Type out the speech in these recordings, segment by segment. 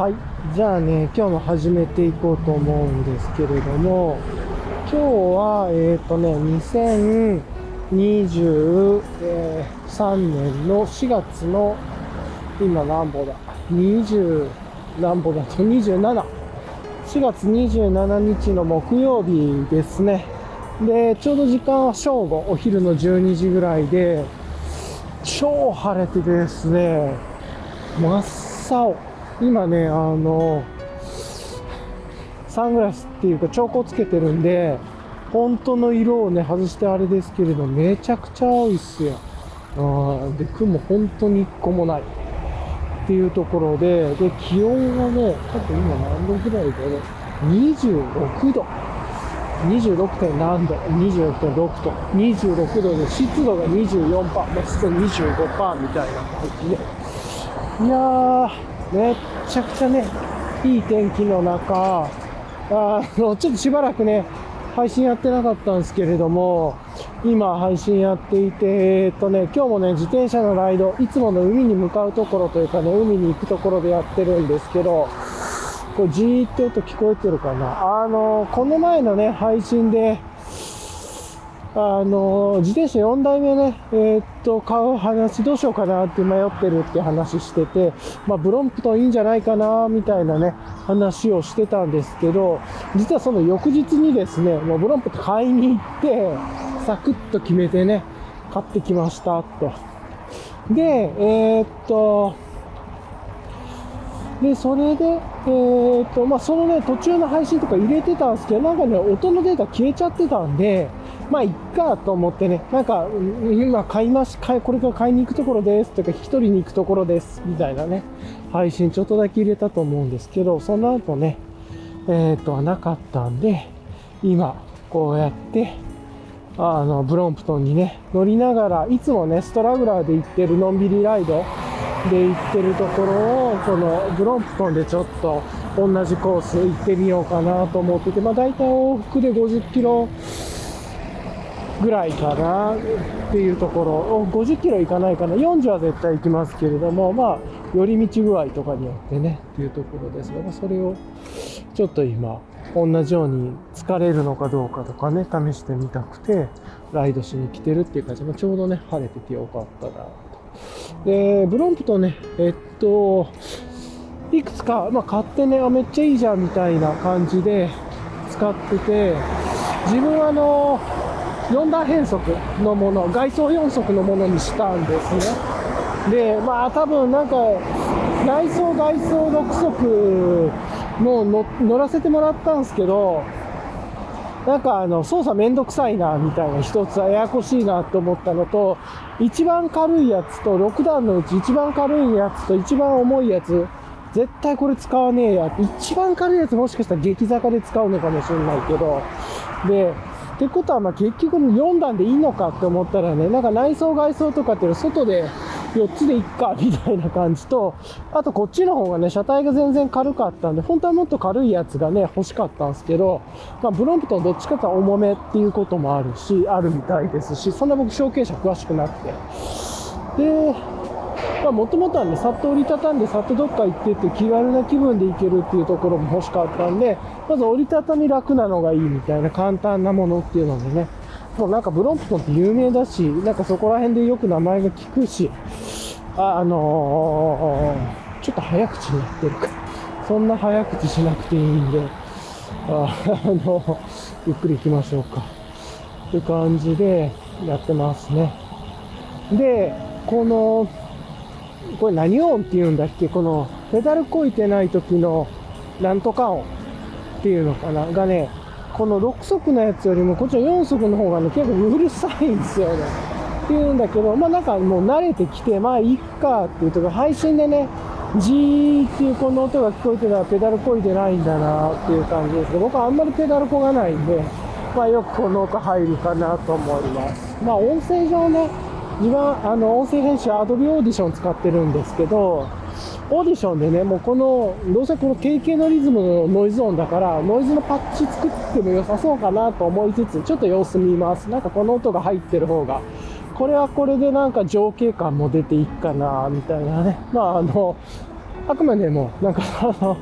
はい。じゃあね、今日も始めていこうと思うんですけれども、今日は、えっ、とね、2023年の4月の、今何歩だ ?20 何歩だと？27。4月27日の木曜日ですね。で、ちょうど時間は正午、お昼の12時ぐらいで、超晴れてですね、真っ青。今ね、あの、サングラスっていうか兆候つけてるんで、本当の色をね、外してあれですけれど、めちゃくちゃ青いっすよ。あで、雲本当に一個もない。っていうところで、で、気温がね、多分今何度ぐらいだろう。26度。26. 点何度 ?26.6 度。26度で湿度が24%、湿度25%みたいな感じで。いやー、めっちゃくちゃね、いい天気の中、あの、ちょっとしばらくね、配信やってなかったんですけれども、今配信やっていて、えっとね、今日もね、自転車のライド、いつもの海に向かうところというかね、海に行くところでやってるんですけど、こうじーって音聞こえてるかな？あの、この前のね、配信で、あの、自転車4台目ね、えー、っと、買う話どうしようかなって迷ってるって話してて、まあ、ブロンプトンいいんじゃないかな、みたいなね、話をしてたんですけど、実はその翌日にですね、もうブロンプトン買いに行って、サクッと決めてね、買ってきました、と。で、えー、っと、で、それで、えー、っと、まあ、そのね、途中の配信とか入れてたんですけど、なんかね、音のデータ消えちゃってたんで、まあ、いっかと思ってね、なんか、今買います、買い、これから買いに行くところですとか、引き取りに行くところです、みたいなね、配信ちょっとだけ入れたと思うんですけど、その後ね、えー、っと、なかったんで、今、こうやって、あの、ブロンプトンにね、乗りながら、いつもね、ストラグラーで行ってるのんびりライド、で行ってるところを、このブロンプトンでちょっと同じコース行ってみようかなと思ってて、まあ大体往復で50キロぐらいかなっていうところ、50キロ行かないかな、40は絶対行きますけれども、まあ、寄り道具合とかによってね、っていうところですが、それをちょっと今、同じように疲れるのかどうかとかね、試してみたくて、ライドしに来てるっていう感じ、まあ、ちょうどね、晴れててよかったなと。で、ブロンプとね、えっと、いくつか、まあ、買ってね、あ、めっちゃいいじゃんみたいな感じで使ってて、自分はあの、4段変速のもの、外装4速のものにしたんですね。で、まあ多分なんか、内装外装6速も乗乗らせてもらったんですけど、なんかあの操作めんどくさいなみたいな一つはややこしいなと思ったのと、一番軽いやつと6段のうち一番軽いやつと一番重いやつ、絶対これ使わねえや、一番軽いやつもしかしたら激坂で使うのかもしれないけど、で、ってことはま結局4段でいいのかって思ったらね、なんか内装外装とかっていうのは外で4つでいっかみたいな感じと、あとこっちの方がね、車体が全然軽かったんで、本当はもっと軽いやつがね、欲しかったんですけど、まあブロンプトンどっちかというと重めっていうこともあるし、あるみたいですし、そんな僕小径車詳しくなくて。で、まあもともとはね、さっと折りたたんで、さっとどっか行ってって気軽な気分で行けるっていうところも欲しかったんで、まず折りたたみ楽なのがいいみたいな簡単なものっていうのでね、もうなんかブロンプトンって有名だし、なんかそこら辺でよく名前が聞くし、あ、あのー、ちょっと早口になってるか、そんな早口しなくていいんで、あ あの、ゆっくり行きましょうか。という感じでやってますね。で、この、これ何音って言うんだっけ？このペダルこいてない時のなんとか音っていうのかな？がね、この6速のやつよりもこっちの4速の方がね、結構うるさいんですよね。っていうんだけど、まあなんかもう慣れてきて、まあいいかっていうとこ、配信でね、ジーっていうこの音が聞こえてたらペダルこいてないんだなっていう感じですけど、僕はあんまりペダルこがないんで、まあよくこの音入るかなと思います。まあ音声上ね、自分あの音声編集アドビオーディション使ってるんですけど、オーディションでね、もうこの、どうせこの定型のリズムのノイズ音だから、ノイズのパッチ作っても良さそうかなと思いつつ、ちょっと様子見ます。なんかこの音が入ってる方が、これはこれでなんか情景感も出ていくかな、みたいなね。まああの、あくまでも、なんか、あの、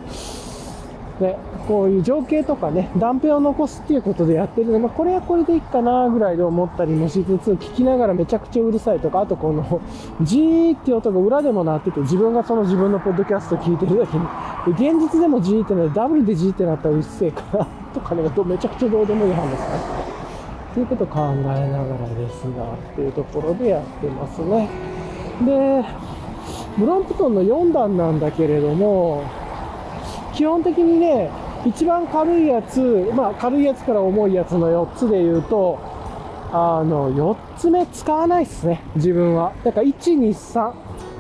ね、こういう情景とかね、断片を残すっていうことでやってるので、まあ、これはこれでいいかなぐらいで思ったりもしつつ、聞きながらめちゃくちゃうるさいとか、あとこの、ジーって音が裏でも鳴ってて、自分がその自分のポッドキャスト聞いてる時に、現実でもジーってなって、ダブルでジーってなったらうっせえかな、とかね、めちゃくちゃどうでもいい話ですね。っていうことを考えながらですが、っていうところでやってますね。で、ブロンプトンの4段なんだけれども、基本的にね、一番軽いやつ、まあ軽いやつから重いやつの4つで言うと、あの、4つ目使わないっすね、自分は。だから1、2、3。だか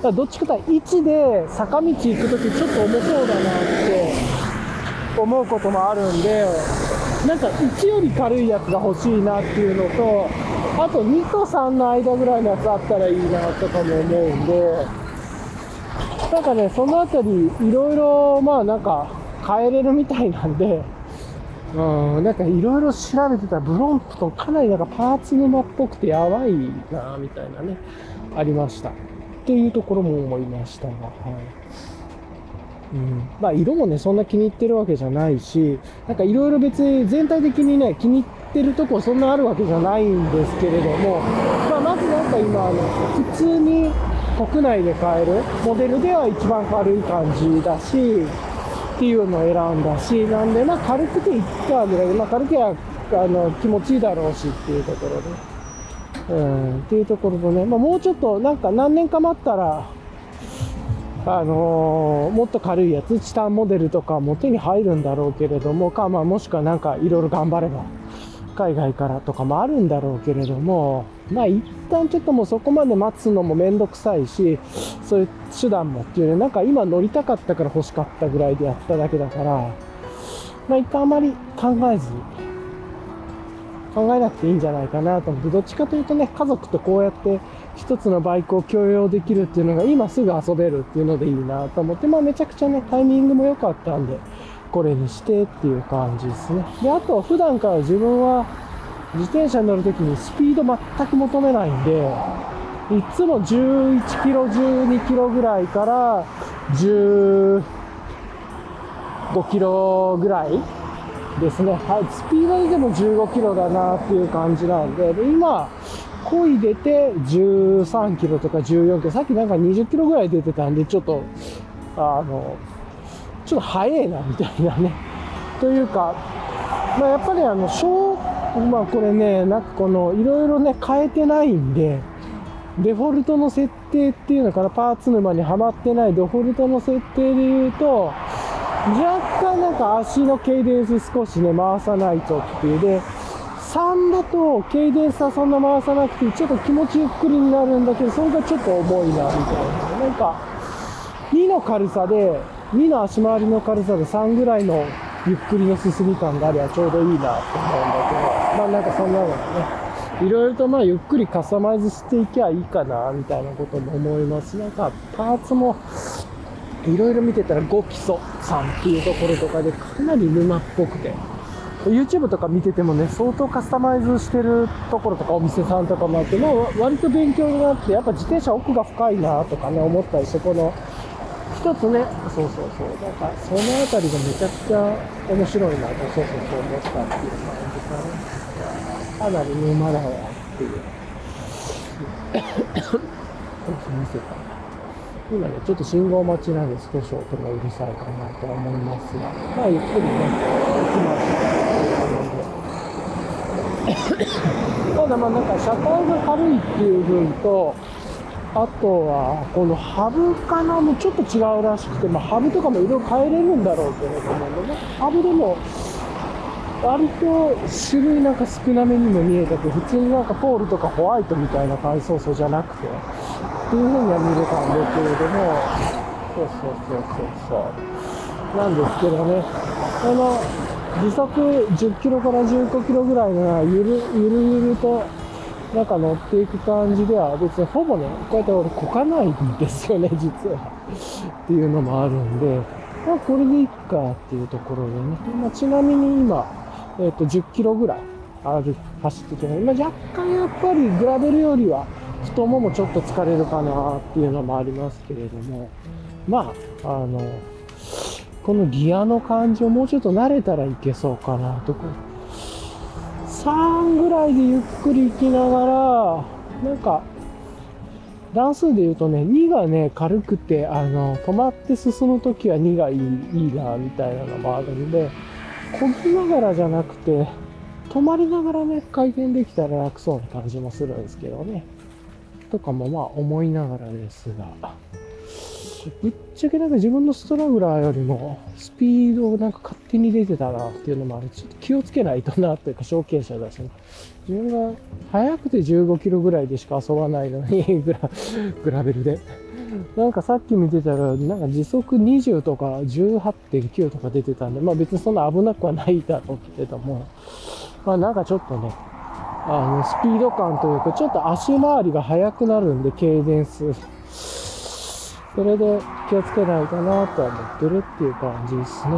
らどっちかというと1で坂道行くときちょっと重そうだなって思うこともあるんで、なんか1より軽いやつが欲しいなっていうのと、あと2と3の間ぐらいのやつあったらいいなとかも思うんで、なんかね、そのあたり、いろいろ、まあなんか、変えれるみたいなんで、うん、なんかいろいろ調べてたら、ブロンプトンかなりなんかパーツ沼っぽくてやばいな、みたいなね、ありました。っていうところも思いましたが、はい。うん、まあ色もね、そんな気に入ってるわけじゃないし、なんかいろいろ別に全体的にね、気に入ってるとこそんなあるわけじゃないんですけれども、まあまずなんか今、あの、普通に国内で買えるモデルでは一番軽い感じだし、っていうのを選んだし、なんで、まあ軽くていっかぐらいで、まあ軽くはあの気持ちいいだろうしっていうところで、うん、っていうところとね、まあもうちょっとなんか何年か待ったら、あのー、もっと軽いやつ、チタンモデルとかも手に入るんだろうけれども、か、まあもしくはなんかいろいろ頑張れば、海外からとかもあるんだろうけれども、まあ一旦ちょっともうそこまで待つのもめんどくさいし、そういう手段もっていうね、なんか今乗りたかったから欲しかったぐらいでやっただけだから、まあ一旦あまり考えず、考えなくていいんじゃないかなと思って、どっちかというとね、家族とこうやって一つのバイクを共用できるっていうのが今すぐ遊べるっていうのでいいなと思って、まあめちゃくちゃね、タイミングも良かったんで、これにしてっていう感じですね。で、あと普段から自分は自転車に乗るときにスピード全く求めないんで、いつも11キロ、12キロぐらいから15キロぐらいですね。はい、スピードででも15キロだなっていう感じなんで、で今、漕いでて13キロとか14キロ、さっきなんか20キロぐらい出てたんで、ちょっと、あの、ちょっと早いなみたいなね。というか、まあ、やっぱりあの、小、まあこれね、なんかこの、いろいろね、変えてないんで、デフォルトの設定っていうのからパーツ沼にはまってないデフォルトの設定で言うと、若干なんか足のケイデンス少しね、回さないとっていうで、3だとケイデンスはそんな回さなくて、ちょっと気持ちゆっくりになるんだけど、それがちょっと重いな、みたいな。なんか、2の軽さで、2の足回りの軽さで3ぐらいのゆっくりの進み感があればちょうどいいなって思うんだけど、まあなんかそんなのがね、いろいろとまあゆっくりカスタマイズしていきゃいいかな、みたいなことも思います。なんかパーツも、いろいろ見てたら5基礎さんっていうところとかでかなり沼っぽくて、YouTube とか見ててもね、相当カスタマイズしてるところとかお店さんとかもあって、まあ割と勉強になって、やっぱ自転車奥が深いなとかね、思ったりして、この、一つね、そうそうそう、なんかそのあたりがめちゃくちゃ面白いなと、そうそうそう思ったっていう感じかね。かなり沼だわっていう。見せた。今ね、ちょっと信号待ちなんで少し音がうるさいかなと思いますが、まあゆっくりね、行きました。ただまあなんか車体が軽いっていう分と、あとは、このハブかなもちょっと違うらしくて、まあハブとかもいろいろ変えれるんだろうけれども、ね、ハブでも、割と種類なんか少なめにも見えたけど、普通になんかポールとかホワイトみたいな階層層じゃなくて、っていう風には見れたんですけれども、そうそうそうそう。そう。なんですけどね、この時速10キロから15キロぐらいのゆるゆるゆるとなんか乗っていく感じでは別にほぼね、こうやって俺こかないんですよね、実は。っていうのもあるんで、まあこれでいっかっていうところでね。まあ、ちなみに今、えっ、ー、と、10キロぐらいある、走ってて、ね、まあ、若干やっぱりグラベルよりは太ももちょっと疲れるかなっていうのもありますけれども、まあ、あの、このギアの感じをもうちょっと慣れたらいけそうかなとか。3ぐらいでゆっくり行きながら、なんか、段数で言うとね、2がね、軽くて、あの、止まって進むときは2がいい、いいな、みたいなのもあるんで、漕ぎながらじゃなくて、止まりながらね、回転できたら楽そうな感じもするんですけどね。とかもまあ思いながらですが。ぶっちゃけなんか自分のストラグラーよりもスピードをなんか勝手に出てたなっていうのもある。ちょっと気をつけないとなというか、証券者だし、ね、自分が速くて15キロぐらいでしか遊ばないのにグラ、グラベルで。なんかさっき見てたら、なんか時速20とか18.9とか出てたんで、まあ別にそんな危なくはないだろうけれども、まあなんかちょっとね、あの、スピード感というか、ちょっと足回りが速くなるんで、ケイデンス。それで気をつけないとなとは思ってるっていう感じですね。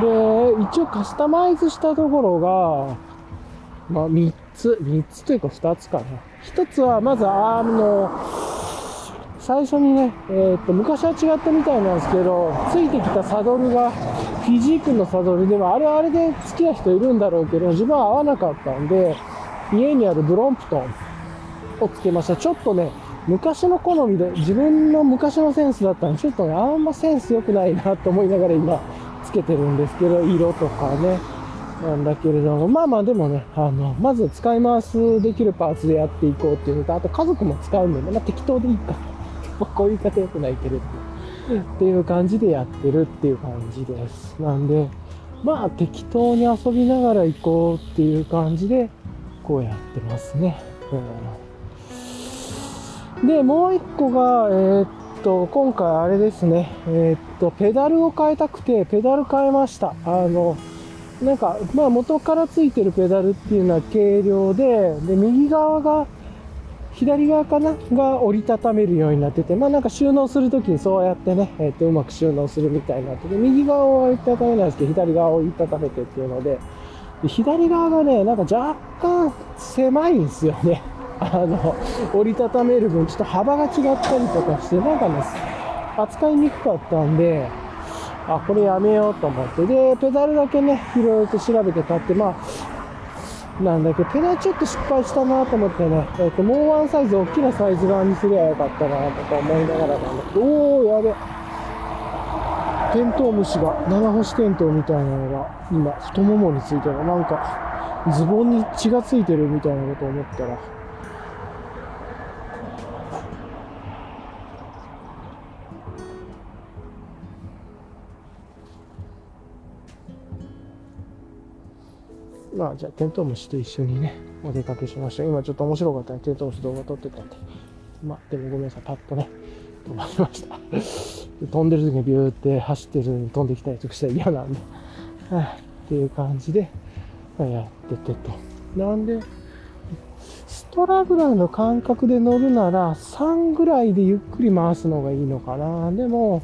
で、一応カスタマイズしたところが、まあ3つ、3つというか2つかな。1つはまずアームの、最初にね、えー、っと、昔は違ったみたいなんですけど、ついてきたサドルが、フィジークのサドルでも、あれはあれで好きな人いるんだろうけど、自分は合わなかったんで、家にあるブロンプトンをつけました。ちょっとね、昔の好みで、自分の昔のセンスだったんで、ちょっとね、あんまセンス良くないなと思いながら今、つけてるんですけど、色とかね、なんだけれども、まあまあでもね、あの、まず使い回すできるパーツでやっていこうっていうのと、あと家族も使うんで、まあ適当でいいか。こういう言い方良くないけれどっていう感じでやってるっていう感じです。なんで、まあ適当に遊びながら行こうっていう感じで、こうやってますね。うん、で、もう一個が、えー、っと、今回あれですね、えー、っと、ペダルを変えたくて、ペダル変えました。あの、なんか、まあ元からついてるペダルっていうのは軽量で、で、右側が、左側かな？が折りたためるようになってて、まあなんか収納するときにそうやってね、えっ、と、うまく収納するみたいになってて、右側を折りたためないですけど、左側を折りたためてっていうので、で左側がね、なんか若干狭いんですよね。あの、折りたためる分、ちょっと幅が違ったりとかして、なんかね、扱いにくかったんで、あ、これやめようと思って。で、ペダルだけね、いろいろと調べて買って、まあ、なんだけど、ペダルちょっと失敗したなと思ってね、えっ、と、もうワンサイズ、大きなサイズ側にすりゃよかったなとか思いながらなんだけど、おー、やべ。テントウムシが、七星テントウみたいなのが、今、太ももについてる。なんか、ズボンに血がついてるみたいなことを思ったら、まあ、じゃあ、テントウムシと一緒にね、お出かけしました。今ちょっと面白かったね、テントウムシ動画撮ってたんで。まあ、でもごめんなさい、パッとね、止まりました。飛んでる時にビューって走ってるのに飛んできたりとかしたら嫌なんで、はあ、っていう感じでま、やっててと。なんで、ストラグラーの感覚で乗るなら、3ぐらいでゆっくり回すのがいいのかな。でも、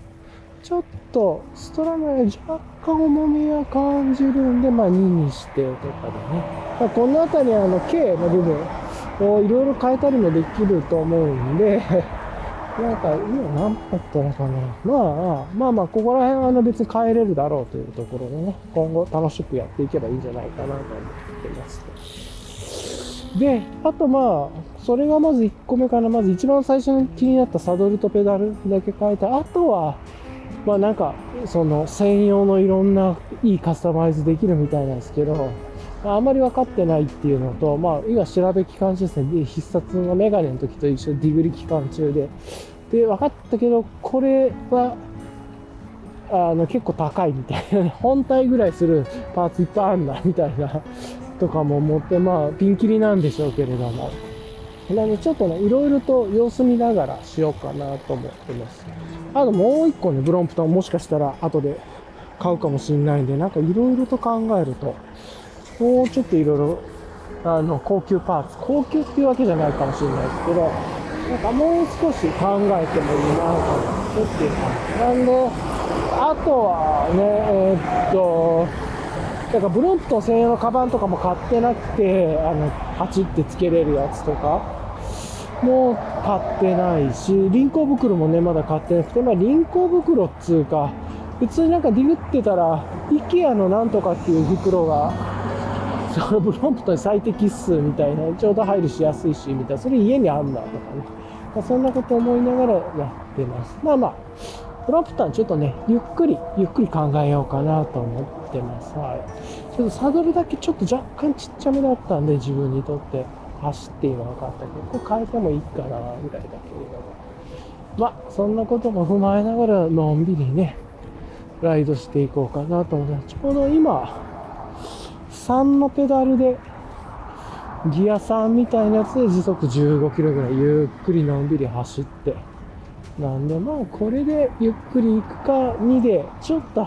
ちょっとストラムが若干重みは感じるんで、まあ2にしてとかでね。まあ、この辺りあの K の部分をいろいろ変えたりもできると思うんで、なんか今何だったのかな。まあまあまあ、ここら辺はあの別に変えれるだろうというところでね、今後楽しくやっていけばいいんじゃないかなと思ってます。で、あとまあ、それがまず1個目かな。まず一番最初に気になったサドルとペダルだけ変えて、あとは、まあなんか、その専用のいろんないいカスタマイズできるみたいなんですけど、あんまり分かってないっていうのと、まあ今調べ期間中ですね、必殺のメガネの時と一緒ディグリ期間中で、で、分かったけど、これは、あの、結構高いみたいな、本体ぐらいするパーツいっぱいあんな、みたいな、とかも思って、まあ、ピンキリなんでしょうけれども。なので、ちょっとね、いろいろと様子見ながらしようかなと思ってます。あともう一個ね、ブロンプトンもしかしたら後で買うかもしれないんで、なんかいろいろと考えると、もうちょっといろいろ、あの、高級パーツ、高級っていうわけじゃないかもしれないですけど、なんかもう少し考えてもいいなと思っていう感じ。なんで、あとはね、えー、っと、だかブロンプトン専用のカバンとかも買ってなくて、あの、パチってつけれるやつとか、も買ってないし、輪行袋もね、まだ買ってなくて、まあ輪行袋っつうか、普通になんかディグってたら、IKEA のなんとかっていう袋が、そのブロンプトに最適っすみたいな、ちょうど入るしやすいし、みたいな、それ家にあんなとかね。まあ、そんなこと思いながらやってます。まあまあ、プロンプターちょっとね、ゆっくり、ゆっくり考えようかなと思ってます。はい。ちょっとサドルだけちょっと若干ちっちゃめだったんで、自分にとって。走って今分かったけど、これ変えてもいいかな、ぐらいだけれども。まあ、そんなことも踏まえながら、のんびりね、ライドしていこうかなと思って、ちょうど今、3のペダルで、ギア3みたいなやつで時速15キロぐらいゆっくりのんびり走って、なんでまあこれでゆっくり行くか2でちょっと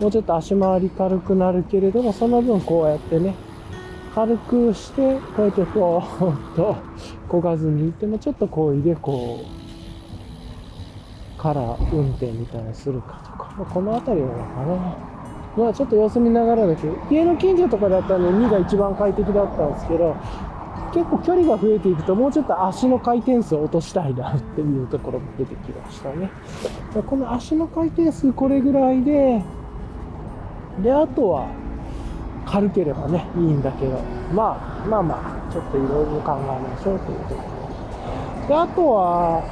もうちょっと足回り軽くなるけれどもその分こうやってね軽くしてこうやってこうと漕がずに行ってもちょっとこいでこうから運転みたいなするかとか、まあ、この辺りなのかなまあちょっと様子見ながらだけど家の近所とかだったらね2が一番快適だったんですけど結構距離が増えていくともうちょっと足の回転数を落としたいなっていうところも出てきましたねこの足の回転数これぐらいでであとは軽ければねいいんだけど。まあまあまあちょっといろいろ考えましょうというところ。であとは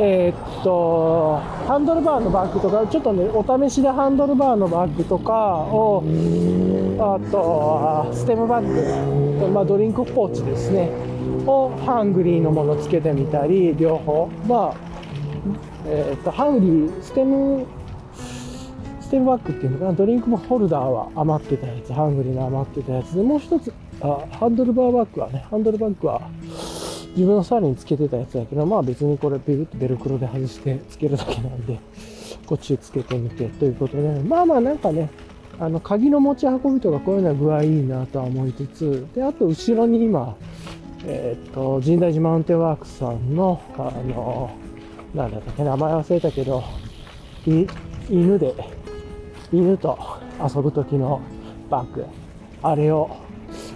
えー、っとハンドルバーのバッグとかちょっとねお試しでハンドルバーのバッグとかをあとステムバッグ、まあ、ドリンクポーチですね。をハングリーのものつけてみたり両方。まあえー、っとハングリーステムステムバッグっていうのかな？ドリンクホルダーは余ってたやつハングリーの余ってたやつでもう一つあハンドルバーバッグはねハンドルバッグは自分のサーにつけてたやつだけどまあ別にこれベルベルクロで外してつけるだけなんでこっちつけてみてということで。まあまあなんかねあの鍵の持ち運びとかこういうのは具合いいなとは思いつつであと後ろに今えー、っと神代寺マウンテンワークさんのあのなんだったっけ名前忘れたけど犬で犬と遊ぶ時のバッグ。あれを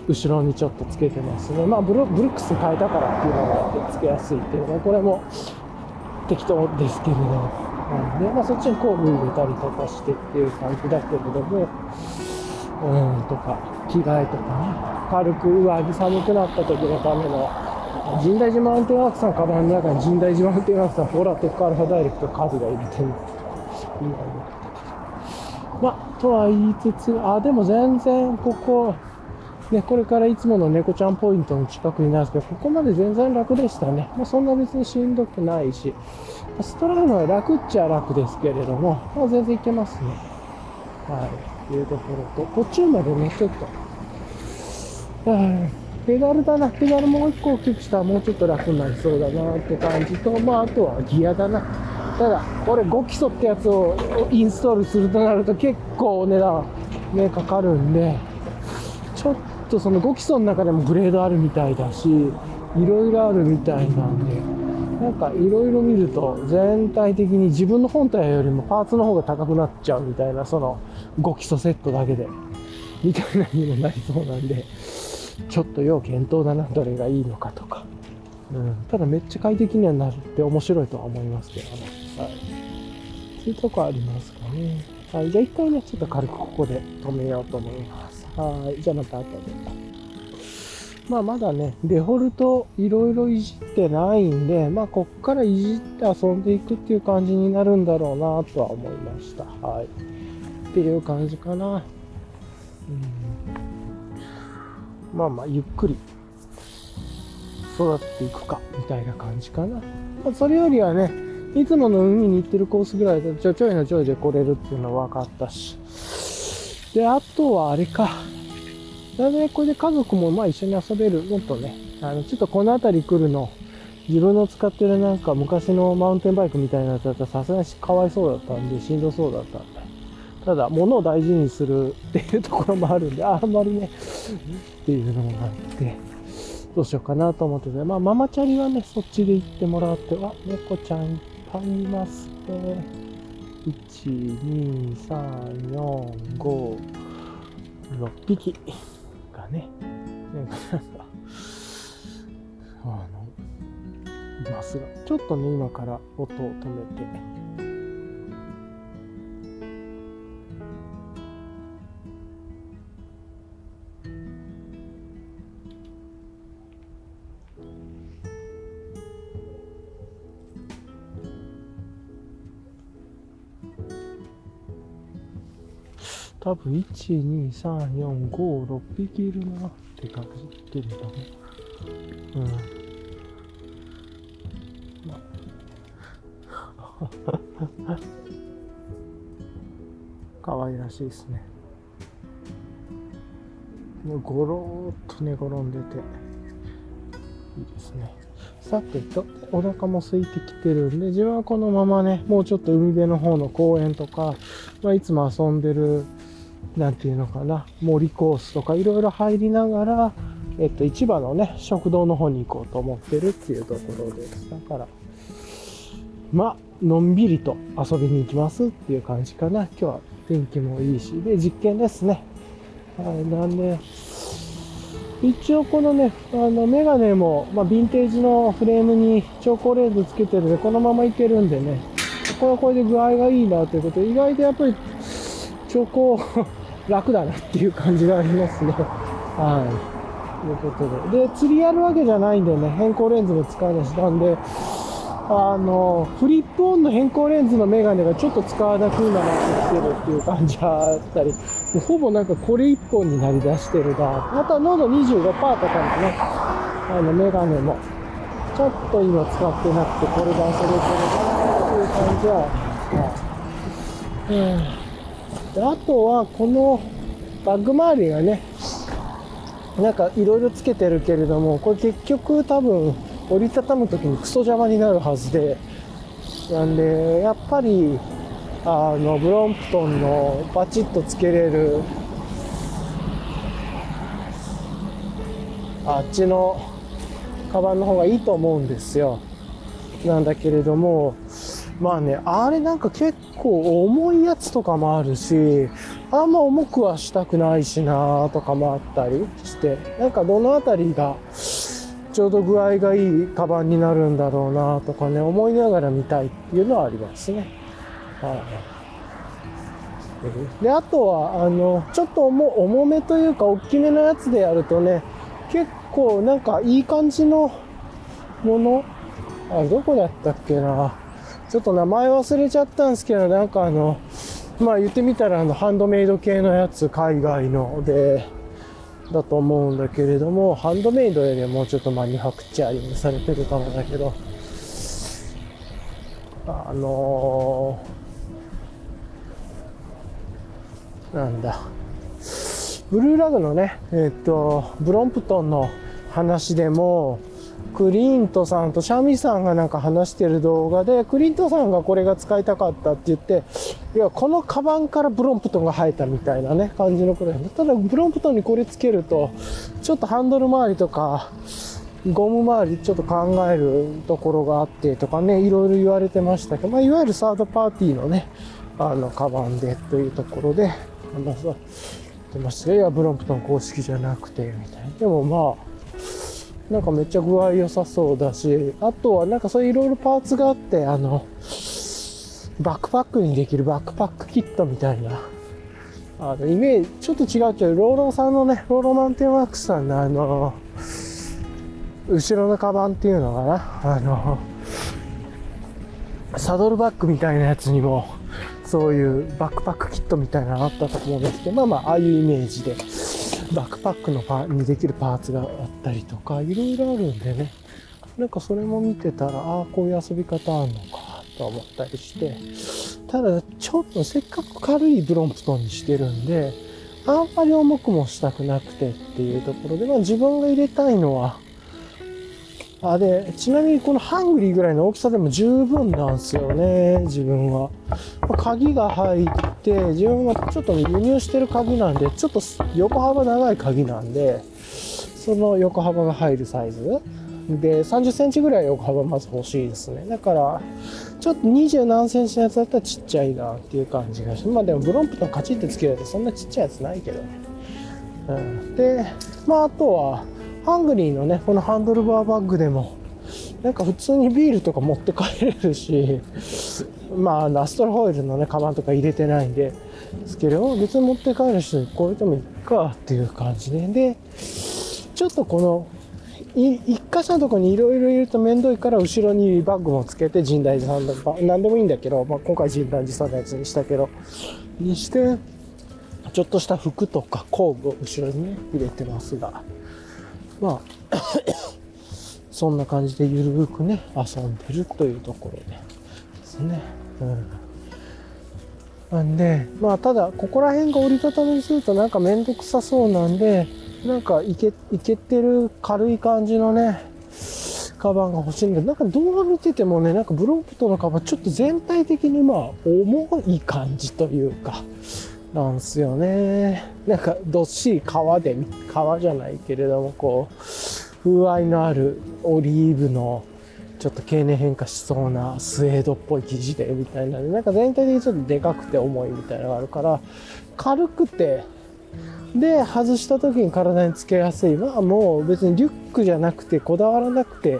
後ろにちょっとつけてますね。まあブルックス変えたからっていうのがあってつけやすいっていうのはこれも適当ですけれどなんで、まあ、そっちに工具入れたりとかしてっていう感じだけれども。うんとか着替えとかね。軽く上着寒くなった時のための神代寺マウンテンワークさんカバンの中に神代寺マウンテンワークさんポーラテックアルファダイレクトカードが入れてる。んですけどいいまあ、とは言いつつ、あ、でも全然ここ、ね、これからいつもの猫ちゃんポイントの近くになるんですけど、ここまで全然楽でしたね。まあ、そんな別にしんどくないし、ストライのは楽っちゃ楽ですけれども、まあ、全然いけますね。はい。いうところと、途中までね、ちょっと、ペダルだな。ペダルもう一個大きくしたらもうちょっと楽になりそうだなって感じと、まあ、あとはギアだな。ただ、これ5基礎ってやつをインストールするとなると結構お値段、ね、かかるんで、ちょっとその5基礎の中でもグレードあるみたいだし、いろいろあるみたいなんで、なんかいろいろ見ると全体的に自分の本体よりもパーツの方が高くなっちゃうみたいな、その5基礎セットだけで、みたいなにもなりそうなんで、ちょっと要検討だな、どれがいいのかとか。うん、ただめっちゃ快適にはなるって面白いとは思いますけどね。はい。そういうとこありますかね。はい。じゃあ一回ね、ちょっと軽くここで止めようと思います。はい。じゃあまた後で。まあまだね、デフォルトいろいろいじってないんで、まあこっからいじって遊んでいくっていう感じになるんだろうなとは思いました。はい。っていう感じかな。うん、まあまあゆっくり育っていくかみたいな感じかな。まあ、それよりはね、いつもの海に行ってるコースぐらいでちょちょいのちょいで来れるっていうのは分かったし。で、あとはあれか。だね、これで家族もまあ一緒に遊べる。もっとね、あの、ちょっとこの辺り来るの、自分の使ってるなんか昔のマウンテンバイクみたいなやつだったらさすがにかわいそうだったんで、しんどそうだったんで。ただ、物を大事にするっていうところもあるんで、あんまりね、っていうのもあって。どうしようかなと思ってて、まあ、ママチャリはね、そっちで行ってもらって、あ、猫ちゃんいっぱいます。1、2、3、4、5、6匹がね、なんか、あのい、ますが、ちょっとね、今から音を止めて。多分1、2、3、4、5、6匹いるなって感じけれども。うん。ま 可愛らしいですね。ゴローっと寝転んでて、いいですね。さてと、お腹も空いてきてるんで、自分はこのままね、もうちょっと海辺の方の公園とか、まあ、いつも遊んでるなんていうのかな、森コースとかいろいろ入りながら、えっと、市場のね、食堂の方に行こうと思ってるっていうところです。だから、まあ、のんびりと遊びに行きますっていう感じかな。今日は天気もいいし、で、実験ですね。はい、なんで、一応このね、あの、メガネも、まあ、ヴィンテージのフレームに超高レンズつけてるんで、このままいけるんでね、これはこれで具合がいいなということで、意外とやっぱり、超高楽だなっていう感じがありますね。はい。ということで。で、釣りやるわけじゃないんでね、変更レンズも使い出したんで、あの、フリップオンの変更レンズのメガネがちょっと使わなくなってきてるっていう感じがあったり、ほぼなんかこれ一本になりだしてるな。あとは濃度25%とかのね、あのメガネも、ちょっと今使ってなくて、これが遊べてるなっていう感じは、うんであとはこのバッグ周りがねなんかいろいろつけてるけれどもこれ結局多分折りたたむ時にクソ邪魔になるはずでなんでやっぱりあのブロンプトンのバチッとつけれるあっちのカバンの方がいいと思うんですよ。なんだけれどもまあね、あれなんか結構重いやつとかもあるし、あんま重くはしたくないしなとかもあったりして、なんかどのあたりがちょうど具合がいいカバンになるんだろうなとかね、思いながら見たいっていうのはありますね。はい。で、あとは、あの、ちょっと重重めというか、大きめのやつでやるとね、結構なんかいい感じのものあ、どこだったっけな？ちょっと名前忘れちゃったんですけど、なんかあの、まあ言ってみたらあの、ハンドメイド系のやつ、海外ので、だと思うんだけれども、ハンドメイドよりはもうちょっとマニファクチャーリングされてるかもだけど、あのー、なんだ、ブルーラグのね、えっ、と、ブロンプトンの話でも、クリントさんとシャミさんがなんか話してる動画で、クリントさんがこれが使いたかったって言って、いや、このカバンからブロンプトンが生えたみたいなね、感じのくらい。ただ、ブロンプトンにこれつけると、ちょっとハンドル周りとか、ゴム周りちょっと考えるところがあってとかね、いろいろ言われてましたけど、まあ、いわゆるサードパーティーのね、あの、カバンでというところで、話してましたいや、ブロンプトン公式じゃなくて、みたいな。でもまあ、なんかめっちゃ具合良さそうだし、あとはなんかそういういろいろパーツがあって、あの、バックパックにできるバックパックキットみたいな、あの、イメージ、ちょっと違うけど、ローローさんのね、ローローマンテンワークスさんのあの、後ろのカバンっていうのかな、あの、サドルバッグみたいなやつにも、そういうバックパックキットみたいなのあったと思うんですけど、まあまあ、ああいうイメージで、バックパックのパにできるパーツがあったりとか、いろいろあるんでね、なんかそれも見てたら、ああ、こういう遊び方あるのか、と思ったりして、ただ、ちょっとせっかく軽いブロンプトンにしてるんで、あんまり重くもしたくなくてっていうところで、まあ自分が入れたいのは、あ、で、ちなみにこのハングリーぐらいの大きさでも十分なんですよね、自分は。ま鍵が入って、自分はちょっと輸入してる鍵なんで、ちょっと横幅長い鍵なんで、その横幅が入るサイズ。で、30センチぐらい横幅まず欲しいですね。だから、ちょっと20何センチのやつだったらちっちゃいなっていう感じがして、まあでもブロンプとカチッてつけるとそんなちっちゃいやつないけどね。うん、で、まああとは、ハングリーのね、このハンドルバーバッグでも、なんか普通にビールとか持って帰れるし、まあ、ラストロホイルのね、カバンとか入れてないんで、ですけど、別に持って帰る人これでもいいかっていう感じで、で、ちょっとこの、一箇所のとこにいろいろ入れると面倒いから後ろにバッグもつけて神大寺さんのバ何でもいいんだけど、まあ、今回神大寺さんのやつにしたけど。にしてちょっとした服とか工具を後ろにね入れてますが。まあ そんな感じでゆるくね遊んでるというところでですね。うん。なんでまあただここら辺が折りたたみにするとなんかめんどくさそうなんでなんかいけ、いけてる軽い感じのね、カバンが欲しいんだなんか動画見ててもね、なんかブロンプトのカバンちょっと全体的にまあ重い感じというか、なんすよね。なんかどっしり革で、革じゃないけれども、こう、風合いのあるオリーブのちょっと経年変化しそうなスウェードっぽい生地でみたいな。なんか全体的にちょっとでかくて重いみたいなのがあるから軽くて。で外した時に体につけやすいまあもう別にリュックじゃなくてこだわらなくて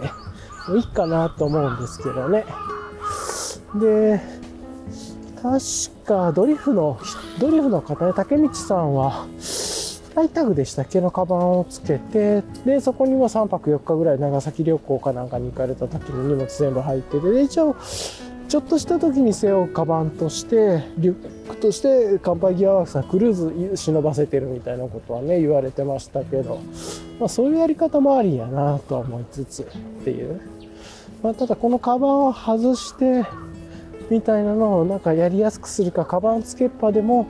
いいかなと思うんですけどね。で確かドリフのドリフの方ね竹道さんはフライタグでしたっけのカバンをつけてでそこにも3泊4日ぐらい長崎旅行かなんかに行かれた時に荷物全部入っててで一応ちょっとした時に背負うカバンとしてリュックとして乾杯ギアワークさんクルーズ忍ばせてるみたいなことはね言われてましたけど、まあ、そういうやり方もありやなとは思いつつっていう、まあ、ただこのカバンを外してみたいなのをなんかやりやすくするかカバンつけっぱでも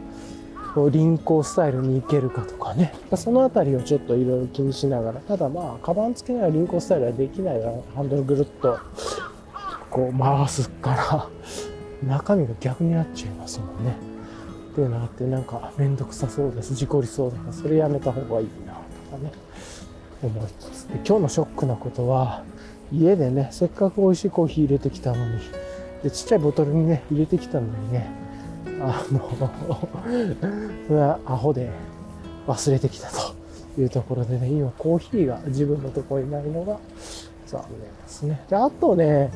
輪行スタイルに行けるかとかね。その辺りをちょっといろいろ気にしながら。ただまあカバンつけながら輪行スタイルはできないわハンドルぐるっとこう回すから中身が逆になっちゃいますもんね。っていうのがあってなんかめんどくさそうです。事故りそうだからそれやめた方がいいなとかね。思いつつ。で今日のショックなことは家でねせっかく美味しいコーヒー入れてきたのにでちっちゃいボトルにね入れてきたのにねあのそれはアホで忘れてきたというところでね今コーヒーが自分のとこにないのが残念ですね。であとね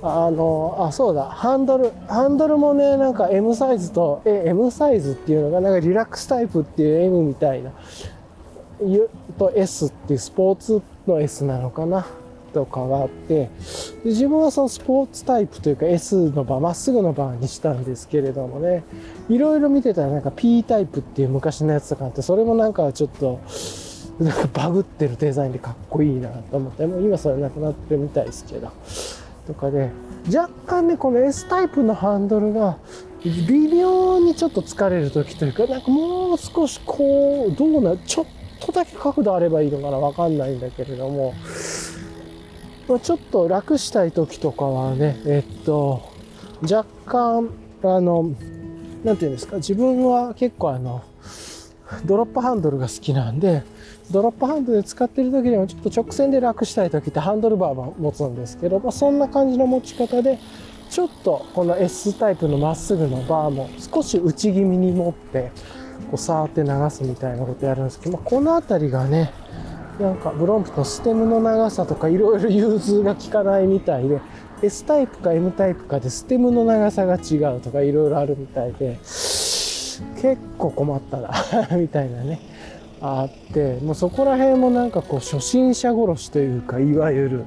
あの、あ、そうだ、ハンドル、ハンドルもね、なんか M サイズと、え、M サイズっていうのが、なんかリラックスタイプっていう M みたいな、と S っていうスポーツの S なのかな。とかがあってで、自分はそのスポーツタイプというか S のバー、まっすぐのバーにしたんですけれどもね、いろいろ見てたらなんか P タイプっていう昔のやつとかあって、それもなんかちょっと、なんかバグってるデザインでかっこいいなと思って、もう今それなくなってるみたいですけど。とかで、若干ね、この S タイプのハンドルが、微妙にちょっと疲れる時というか、なんかもう少しこう、どうなる、ちょっとだけ角度あればいいのかなわかんないんだけれども、ま、ちょっと楽したい時とかはね、えっと、若干、あの、なんていうんですか、自分は結構あの、ドロップハンドルが好きなんで、ドロップハンドで使ってる時でもちょっと直線で楽したい時ってハンドルバーを持つんですけど、まあ、そんな感じの持ち方でちょっとこの S タイプのまっすぐのバーも少し内気味に持ってこう触って流すみたいなことやるんですけど、まあ、この辺りがねなんかブロンプとステムの長さとかいろいろ融通が効かないみたいで S タイプか M タイプかでステムの長さが違うとかいろいろあるみたいで結構困ったな みたいなねあってもうそこら辺もなんかこう初心者殺しというかいわゆる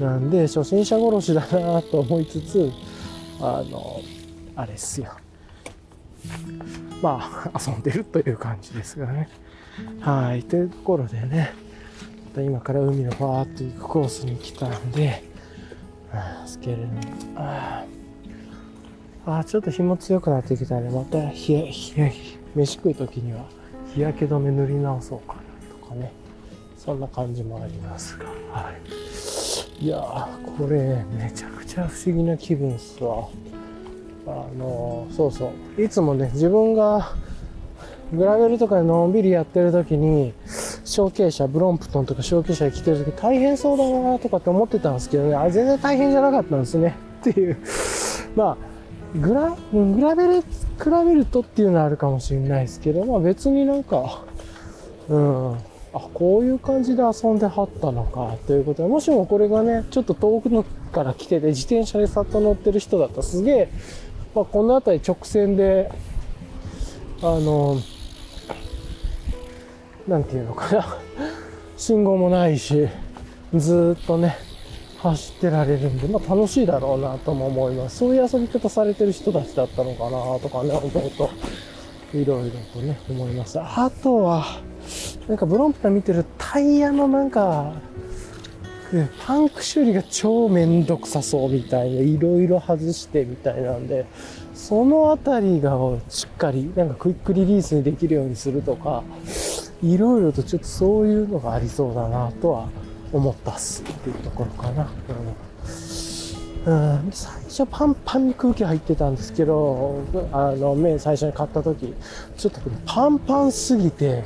なんで初心者殺しだなと思いつつあのあれっすよ。まあ遊んでるという感じですがね。はいというところでね。今から海のバーっと行くコースに来たんでスケールああちょっと日も強くなってきたね。また冷え冷え飯食う時には日焼け止め塗り直そうかなとかね。そんな感じもありますが、はい、いやーこれめちゃくちゃ不思議な気分っすわ。あのそうそう。いつもね自分がグラベルとかでのんびりやってる時に小径車ブロンプトンとか小径車で来てる時大変そうだなとかって思ってたんですけどね。あ全然大変じゃなかったんですね。っていう。まあグラグラベル比べるとっていうのはあるかもしれないですけど、まあ別になんか、うん、あ、こういう感じで遊んではったのか、ということで、もしもこれがね、ちょっと遠くのから来てて、自転車でさっと乗ってる人だったらすげえ、まあ、この辺り直線で、あの、なんていうのかな、信号もないし、ずっとね、走ってられるんで、まあ楽しいだろうなとも思います。そういう遊び方されてる人たちだったのかなとかね、思うと、いろいろとね、思います。あとは、なんかブロンプタン見てるタイヤのなんか、パンク修理が超めんどくさそうみたいな、いろいろ外してみたいなんで、そのあたりがしっかり、なんかクイックリリースにできるようにするとか、いろいろとちょっとそういうのがありそうだなとは思ったっすっていうところかな。うんうん、最初パンパンに空気入ってたんですけど、あの、麺最初に買った時、ちょっとパンパンすぎて、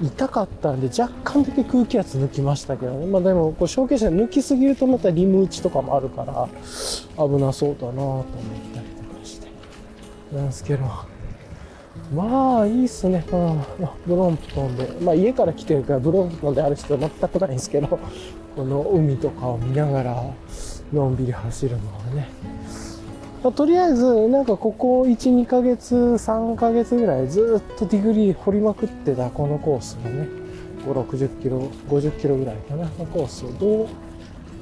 痛かったんで、若干だけ空気圧抜きましたけどね。まあでも、こう、ショーケースで抜きすぎるとまたリム打ちとかもあるから、危なそうだなと思ったりとかして。なんですけど、まあ、いいっすね。うん、ブロンプトンで。まあ、家から来てるから、ブロンプトンである必要全くないんですけど、この海とかを見ながら、のんびり走るのはね。まあとりあえず、なんかここ1、2ヶ月、3ヶ月ぐらいずっとディグり掘りまくってたこのコースのね、5、60キロ、50キロぐらいかな、のコースをどう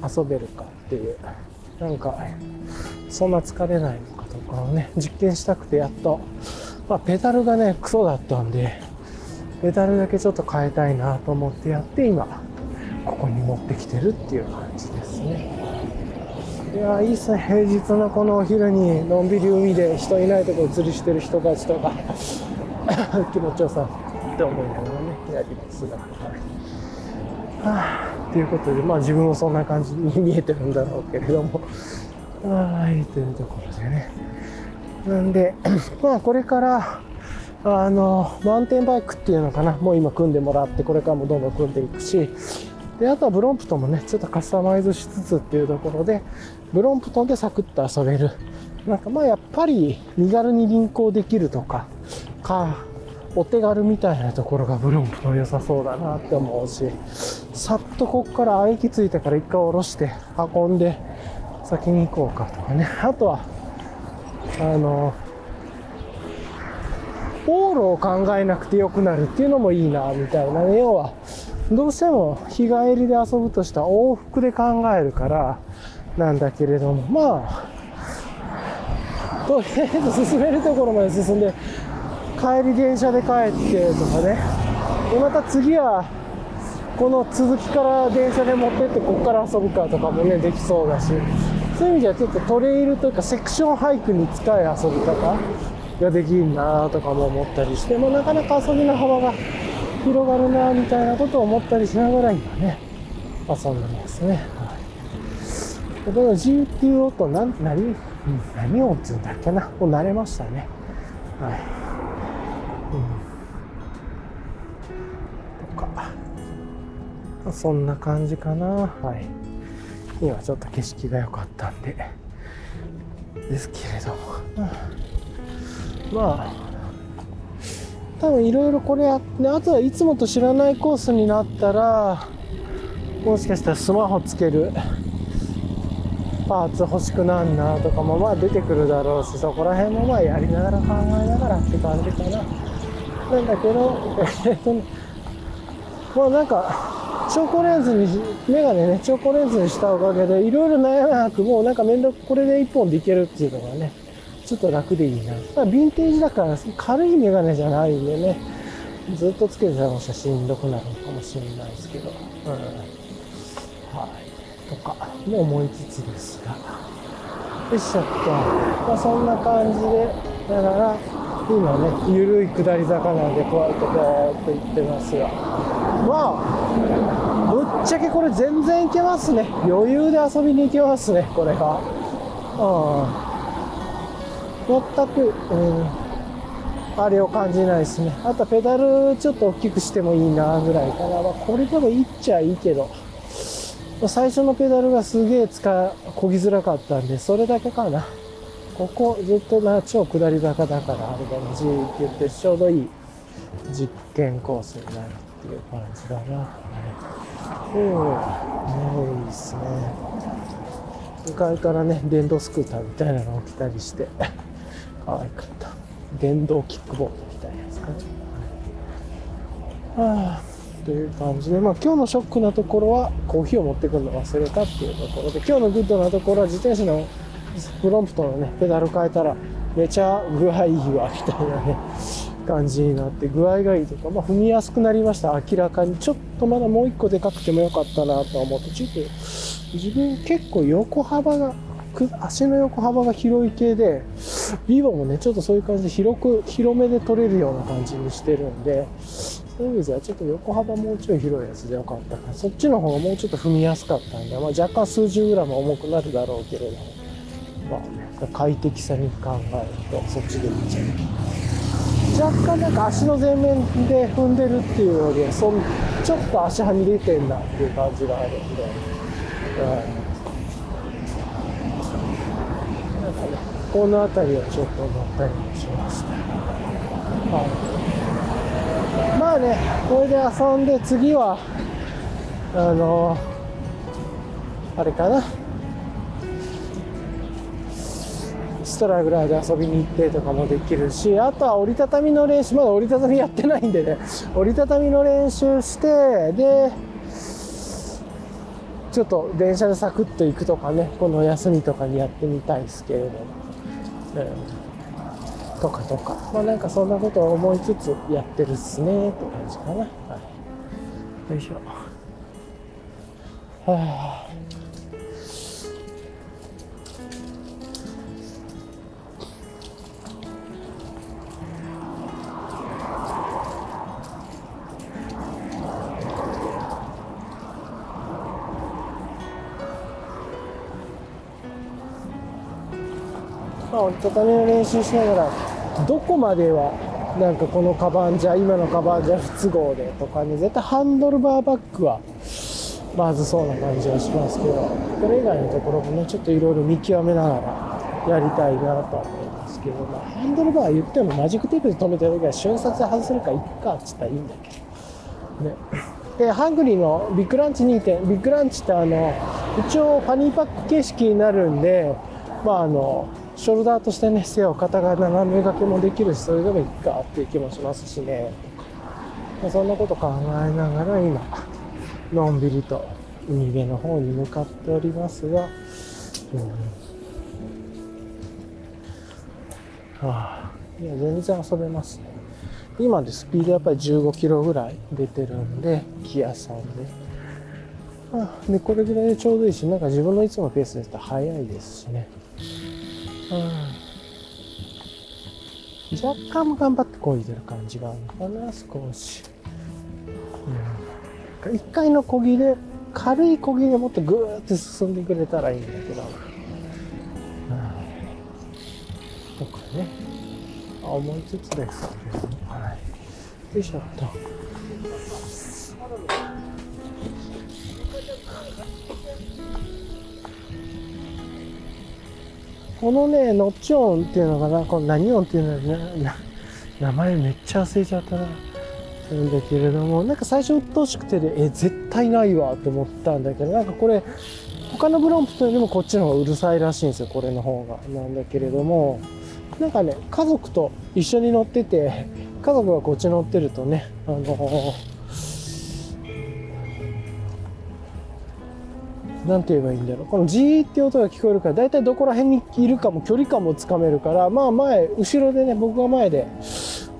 遊べるかっていう、なんか、そんな疲れないのかとかをね、実験したくてやっと、まあペダルがね、クソだったんで、ペダルだけちょっと変えたいなと思ってやって、今、ここに持ってきてるっていう感じですね。いやいいっすね。平日のこのお昼にのんびり海で人いないところ釣りしてる人たちとか 気持ちよさって思いながらねやりますが。はい、はあ、ということでまあ自分もそんな感じに見えてるんだろうけれども。はいというところでね。なんで まあこれからあのマウンテンバイクっていうのかなもう今組んでもらってこれからもどんどん組んでいくしで、あとはブロンプトンもね、ちょっとカスタマイズしつつっていうところで、ブロンプトンでサクッと遊べる。なんかまあやっぱり身軽に輪行できるとか、か、お手軽みたいなところがブロンプトン良さそうだなって思うし、さっとこっから駅着いてから一回下ろして運んで先に行こうかとかね。あとは、あの、往路を考えなくてよくなるっていうのもいいな、みたいなね。要は、どうしても日帰りで遊ぶとしたら往復で考えるからなんだけれども、まあ、とりあえず進めるところまで進んで、帰り電車で帰ってとかね。で、また次は、この続きから電車で持ってってここから遊ぶかとかもね、できそうだし、そういう意味ではちょっとトレイルというかセクションハイクに近い遊び方ができるなとかも思ったりして、まあ、なかなか遊びの幅が広がるなみたいなことを思ったりしながら今ね遊んでますね、はい、この GTO と何何、うん、何をつんだっけな。もう慣れましたね。はい、うん、とか。そんな感じかな。はい。今ちょっと景色が良かったんでですけれども、まあ多分いろいろこれやってあとはいつもと知らないコースになったらもしかしたらスマホつけるパーツ欲しくなんなとかもまあ出てくるだろうしそこら辺もまあやりながら考えながらって感じかな。なんだけどまあなんか超高レンズにメガネね超高レンズにしたおかげでいろいろ悩まなくもうなんか面倒これで1本でいけるっていうのがねちょっと楽でいいな。まあ、ヴィンテージだから軽いメガネじゃないんでね、ずっとつけてたらしんどくなるのかもしれないですけど、うん。はい。とか、も思いつつですが。よいしょっと。まあ、そんな感じで、だから、今ね、ゆるい下り坂なんで、こうやってこうって行ってますが。まあ、ぶっちゃけこれ全然いけますね。余裕で遊びに行けますね、これが。うん。全く、うん、あれを感じないですね。あとペダルちょっと大きくしてもいいなぐらいかな。まあ、これでもいっちゃいいけど、最初のペダルがすげえ使こぎづらかったんで、それだけかな。ここずっとな超下り坂だから、あれだね、G って言ってちょうどいい実験コースになるっていう感じだな。はい、おお、ね、いいっすね。向かいからね、電動スクーターみたいなのが来たりして、可愛かった。電動キックボードみたいなやつかね。はあという感じで、まあ、今日のショックなところはコーヒーを持ってくるの忘れたっていうところで今日のグッドなところは自転車のブロンプトンのねペダル変えたらめちゃ具合いいわみたいなね。感じになって具合がいいとか、まあ、踏みやすくなりました。明らかにちょっとまだもう一個でかくてもよかったなと思ってちょっと自分結構横幅が足の横幅が広い系でビボもねちょっとそういう感じで広く広めで取れるような感じにしてるんでそういう意味ではちょっと横幅もうちょい広いやつでよかったからそっちの方がもうちょっと踏みやすかったんで、まあ、若干数十グラム重くなるだろうけれども。まあ、快適さに考えるとそっちでいいんじゃない。若干なんか足の前面で踏んでるっていうよりはそんちょっと足はみ出てんなっていう感じがある。んで、うん、なんかねこの辺りはちょっと乗ったりもします。ね、はい、まあねこれで遊んで次はあのあれかな。ストラぐらいで遊びに行ってとかもできるしあとは折りたたみの練習まだ折りたたみやってないんでね。折りたたみの練習してでちょっと電車でサクッと行くとかねこの休みとかにやってみたいですけれども、うん、とかとか。まあなんかそんなことを思いつつやってるっすねって感じかな、はい、よいしょ。はあ。まあ、折りたたみの練習しながらどこまではなんかこのカバンじゃ今のカバンじゃ不都合でとかね絶対ハンドルバーバッグはまずそうな感じはしますけどそれ以外のところもねちょっといろいろ見極めながらやりたいなとは思いますけど、まあ、ハンドルバー言ってもマジックテープで止めてる時は瞬殺で外せるかいっかっつったらいいんだけどね。でハングリーのビッグランチ2点ビッグランチってあの一応ファニーパック形式になるんでまああのショルダーとしてね背を肩が斜め掛けもできるしそれでもいいかっていう気もしますしね。そんなこと考えながら今のんびりと海辺の方に向かっておりますが、うん、はあ、いや全然遊べますね。今でスピードやっぱり15キロぐらい出てるんでギアさんで、ああ、でこれぐらいでちょうどいいしなんか自分のいつもペースですと速いですしね。若干頑張ってこいでる感じがあるのかな少し、うん、1回のこぎで軽いこぎでもっとグーって進んでくれたらいいんだけど、うん、とかね。思いつつですけど、はい、よいしょっと。このね、ノッチ音っていうのかな、この何音っていうのは、名前めっちゃ忘れちゃったな。んだけれども、なんか最初鬱陶しくてで、え、絶対ないわって思ったんだけど、なんかこれ、他のブロンプトよりもこっちの方がうるさいらしいんですよ、これの方が。なんだけれども、なんかね、家族と一緒に乗ってて、家族がこっち乗ってるとね、あのー何て言えばいいんだろう。このジーって音が聞こえるから大体どこら辺にいるかも距離感もつかめるからまあ前後ろでね僕が前で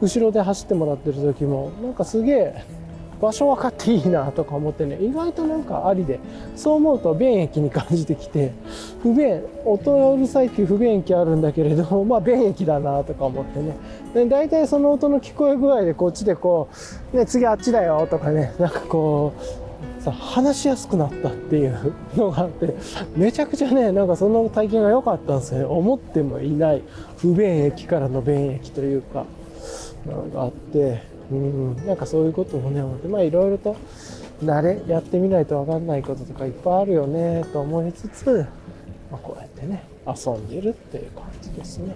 後ろで走ってもらってる時もなんかすげえ場所分かっていいなとか思ってね意外となんかありでそう思うと便益に感じてきて不便音がうるさいっていう不便益あるんだけれども まあ便益だなとか思ってね。で大体その音の聞こえ具合でこっちでこう、ね、次あっちだよとかねなんかこうさ話しやすくなったっていうのがあってめちゃくちゃねなんかその体験が良かったんですよね。思ってもいない不便益からの便益というかなんかあってうんなんかそういうこともね思ってまあいろいろと慣れやってみないと分かんないこととかいっぱいあるよねと思いつつ、まあ、こうやってね遊んでるっていう感じですね。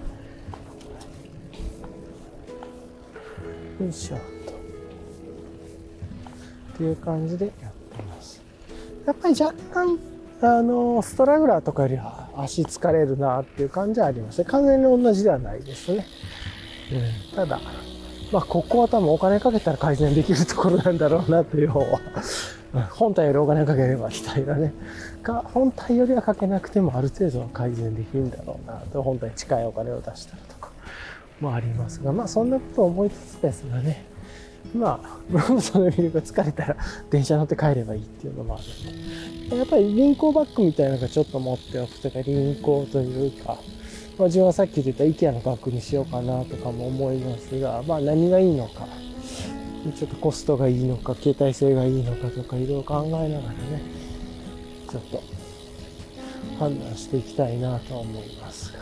よいしょっと。っていう感じで。やってます。やっぱり若干、あの、ストラグラーとかよりは足疲れるなっていう感じはありますね。完全に同じではないですね。うん、ただ、まあ、ここは多分お金かけたら改善できるところなんだろうなという方は、本体よりお金かければみたいなね。か、本体よりはかけなくてもある程度は改善できるんだろうなと、本体に近いお金を出したらとかもありますが、まあそんなことを思いつつですがね、まあ、ブロムソの魅力が疲れたら電車乗って帰ればいいっていうのもあるんで、やっぱり輪行バッグみたいなのがちょっと持っておくとか、輪行というか、まあ、自分はさっき言った IKEA のバッグにしようかなとかも思いますが、まあ何がいいのか、ちょっとコストがいいのか、携帯性がいいのかとかいろいろ考えながらね、ちょっと判断していきたいなと思います。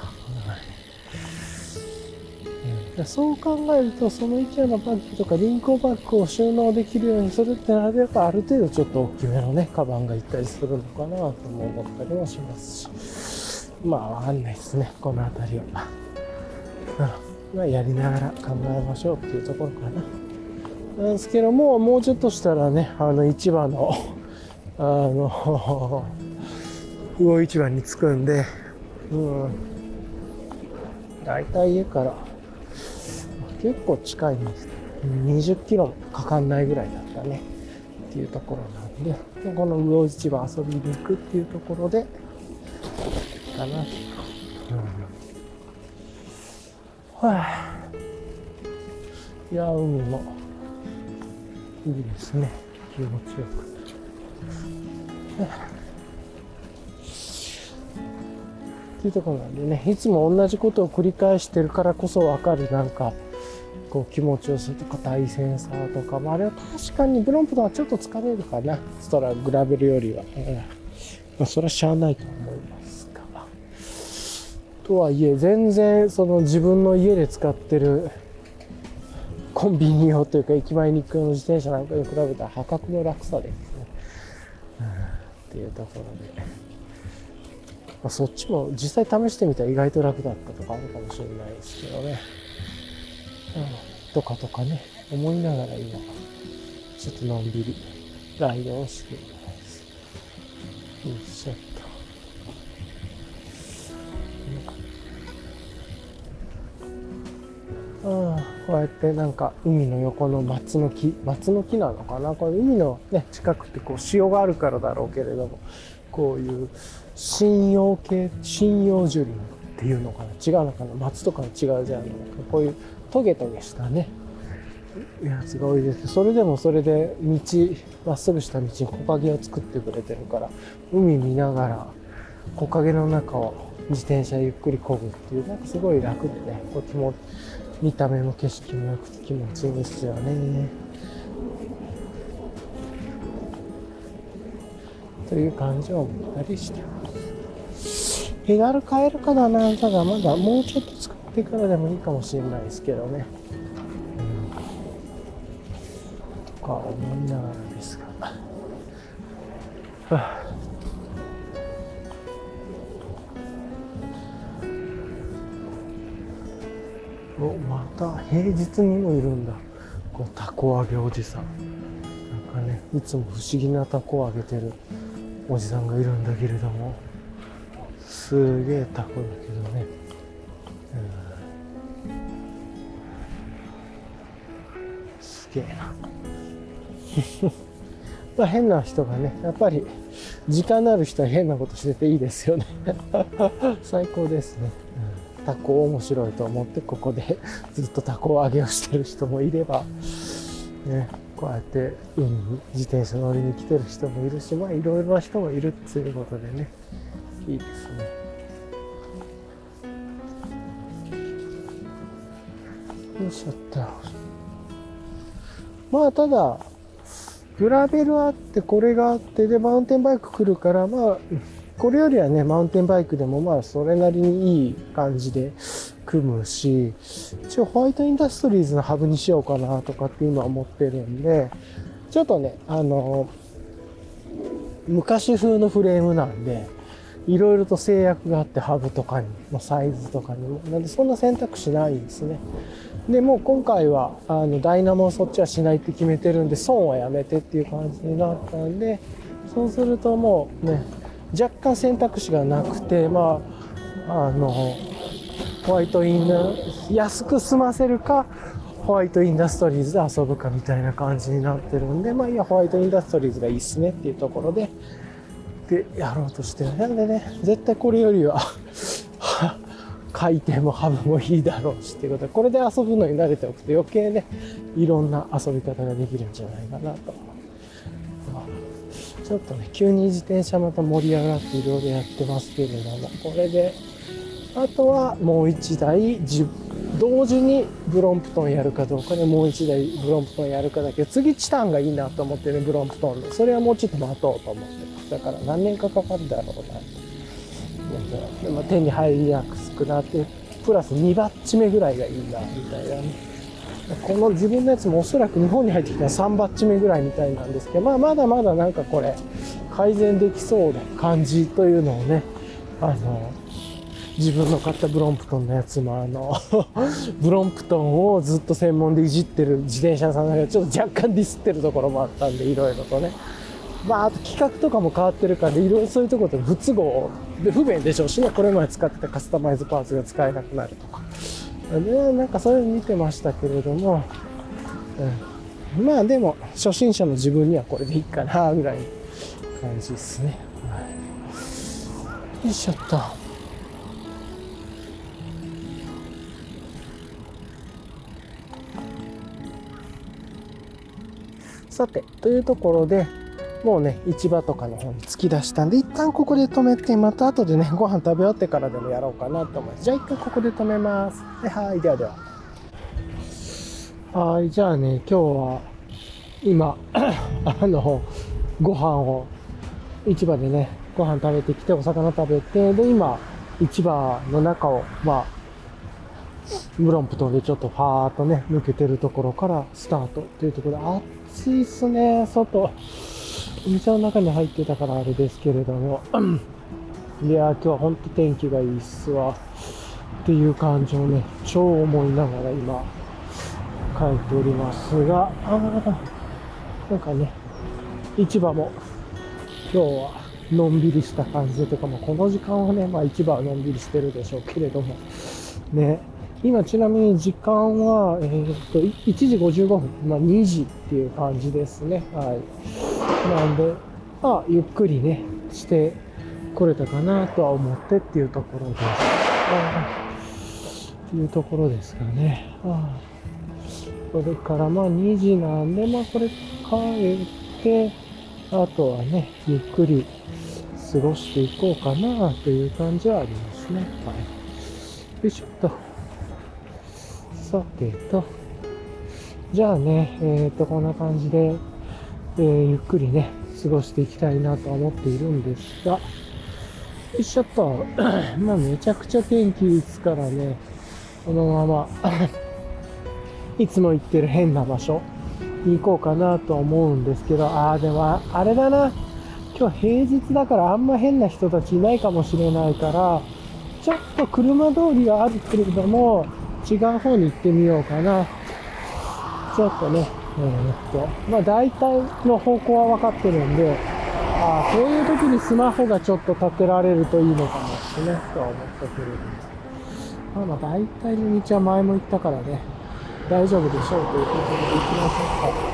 そう考えると、その IKEA のバッグとかリンクバッグを収納できるようにするってなれば、ある程度ちょっと大きめのね、カバンがいったりするのかなとも思ったりもしますし。まあ、わかんないですね、この辺りは。うん、まあ、やりながら考えましょうっていうところかな。なんですけども、もうちょっとしたらね、あの、市場の、あの、魚市場に着くんで、うん。大体家から、結構近いんです。20キロかかんないぐらいだったね。っていうところなんで、でこの魚市場遊びに行くっていうところで、かな。うん。はあ。いや、海もいいですね。気持ちよく。はあっていうところなんでね、いつも同じことを繰り返してるからこそわかるなんか、こう気持ちよさとか大センサーとか、まあ、あれは確かにブロンプとはちょっと疲れるかな。ストラグラベルよりは。うん、まあ、それはしゃあないと思いますが。とはいえ全然その自分の家で使ってるコンビニ用というか駅前に行く用の自転車なんかに比べたら破格の楽さですね、っていうところで、まあ、そっちも実際試してみたら意外と楽だったとかあるかもしれないですけどね、とかとかね思いながら今ちょっとのんびりライドをしています。よいしょうん、こうやってなんか海の横の松の木松の木なのかな？これ海の、ね、近くってこう潮があるからだろうけれどもこういう針葉系針葉樹林っていうのかな？違うのかな？松とかの違うじゃんこういうトゲトゲしたねやつが多いですそれでもそれで道まっすぐした道に木陰を作ってくれてるから海見ながら木陰の中を自転車ゆっくり漕ぐっていうなんかすごい楽でねこっちも見た目も景色も良くて気持ちいいですよね。という感じを思ったりしてます。手軽買えるかだな、ただまだもうちょっと作ってからでもいいかもしれないですけどね。うん、とか思いながらですが。はあ。おまた平日にもいるんだ。こうタコ揚げおじさん。なんかねいつも不思議なタコを揚げてるおじさんがいるんだけれども。すげえタコだけどね、げえな まあ変な人がねやっぱり時間のある人は変なことしてていいですよね 最高ですね、うんタコ面白いと思ってここで ずっとタコ揚げをしてる人もいれば、ね、こうやって海に自転車乗りに来てる人もいるしまあいろいろな人もいるっていうことでねいいですね。よいしょっと。まあただグラベルあってこれがあってでマウンテンバイク来るからまあこれよりはね、マウンテンバイクでもまあそれなりにいい感じで組むし、一応ホワイトインダストリーズのハブにしようかなとかって今思ってるんで、ちょっとね、あの、昔風のフレームなんで、いろいろと制約があってハブとかにもサイズとかにも。なんでそんな選択肢ないですね。でもう今回はあのダイナモそっちはしないって決めてるんで損はやめてっていう感じになったんでそうするともうね若干選択肢がなくてまああのホワイトインダ安く済ませるかホワイトインダストリーズで遊ぶかみたいな感じになってるんでまあいやホワイトインダストリーズがいいっすねっていうところででやろうとしてなんでね絶対これよりは 回転もハブもいいだろうしっていうこと。でこれで遊ぶのに慣れておくと余計ねいろんな遊び方ができるんじゃないかなと。ちょっとね急に自転車また盛り上がっていろいろやってますけれどもこれであとはもう1台10同時にブロンプトンやるかどうかでもう1台ブロンプトンやるかだけど次チタンがいいなと思ってるブロンプトンでそれはもうちょっと待とうと思って。ますだから何年かかかるだろうなでも手に入りやすくなってプラス2バッチ目ぐらいがいいなみたいな。ねこの自分のやつもおそらく日本に入ってきたら3バッチ目ぐらいみたいなんですけど、まあ、まだまだなんかこれ改善できそうな感じというのをねあの自分の買ったブロンプトンのやつもあの ブロンプトンをずっと専門でいじってる自転車さんがちょっと若干ディスってるところもあったんでいろいろとね。まああと企画とかも変わってるからいろいろそういうところで不都合で不便でしょうしね。これまで使ってたカスタマイズパーツが使えなくなるとか。ねなんかそういうの見てましたけれども、うん、まあでも初心者の自分にはこれでいいかなぐらいの感じですね、はい、よいしょっと。さて、というところで、もうね、市場とかの方に突き出したんで、一旦ここで止めて、また後でね、ご飯食べ終わってからでもやろうかなと思います。じゃあ一回ここで止めます。はい、ではでは。はい、じゃあね、今日は、今、あの、ご飯を、市場でね、ご飯食べてきて、お魚食べて、で、今、市場の中を、まあ、ブロンプトンでちょっとファーっとね、抜けてるところからスタートというところで、あっ暑いっすね、外。店の中に入ってたからあれですけれども。いや今日は本当天気がいいっすわ。っていう感じをね、超思いながら今、帰っておりますが、あなんかね、市場も今日はのんびりした感じでとかも、この時間はね、まあ市場はのんびりしてるでしょうけれども、ね、今ちなみに時間は、えー、っと、1時55分、まあ2時っていう感じですね。はい。なんで、まあ、ゆっくりね、してこれたかなとは思ってっていうところです。っていうところですかね。あそれからまあ2時なんで、まあこれ帰って、あとはね、ゆっくり過ごしていこうかなという感じはありますね。はい。よいしょっと。さてと、じゃあね、えっ、と、こんな感じで、えー、ゆっくりね、過ごしていきたいなと思っているんですが、よいしょっと、まあめちゃくちゃ天気いいですからね、このまま。いつも行ってる変な場所に行こうかなと思うんですけど、ああ、でも、あれだな、今日平日だからあんま変な人たちいないかもしれないから、ちょっと車通りはあるけれども、違う方に行ってみようかな。ちょっとね、えー、っと、まあ大体の方向は分かってるんで、ああ、こういう時にスマホがちょっと立てられるといいのかもしれない、とは思ったけれども。まあまあ大体の道は前も行ったからね、大丈夫でしょうということで行きましょうか。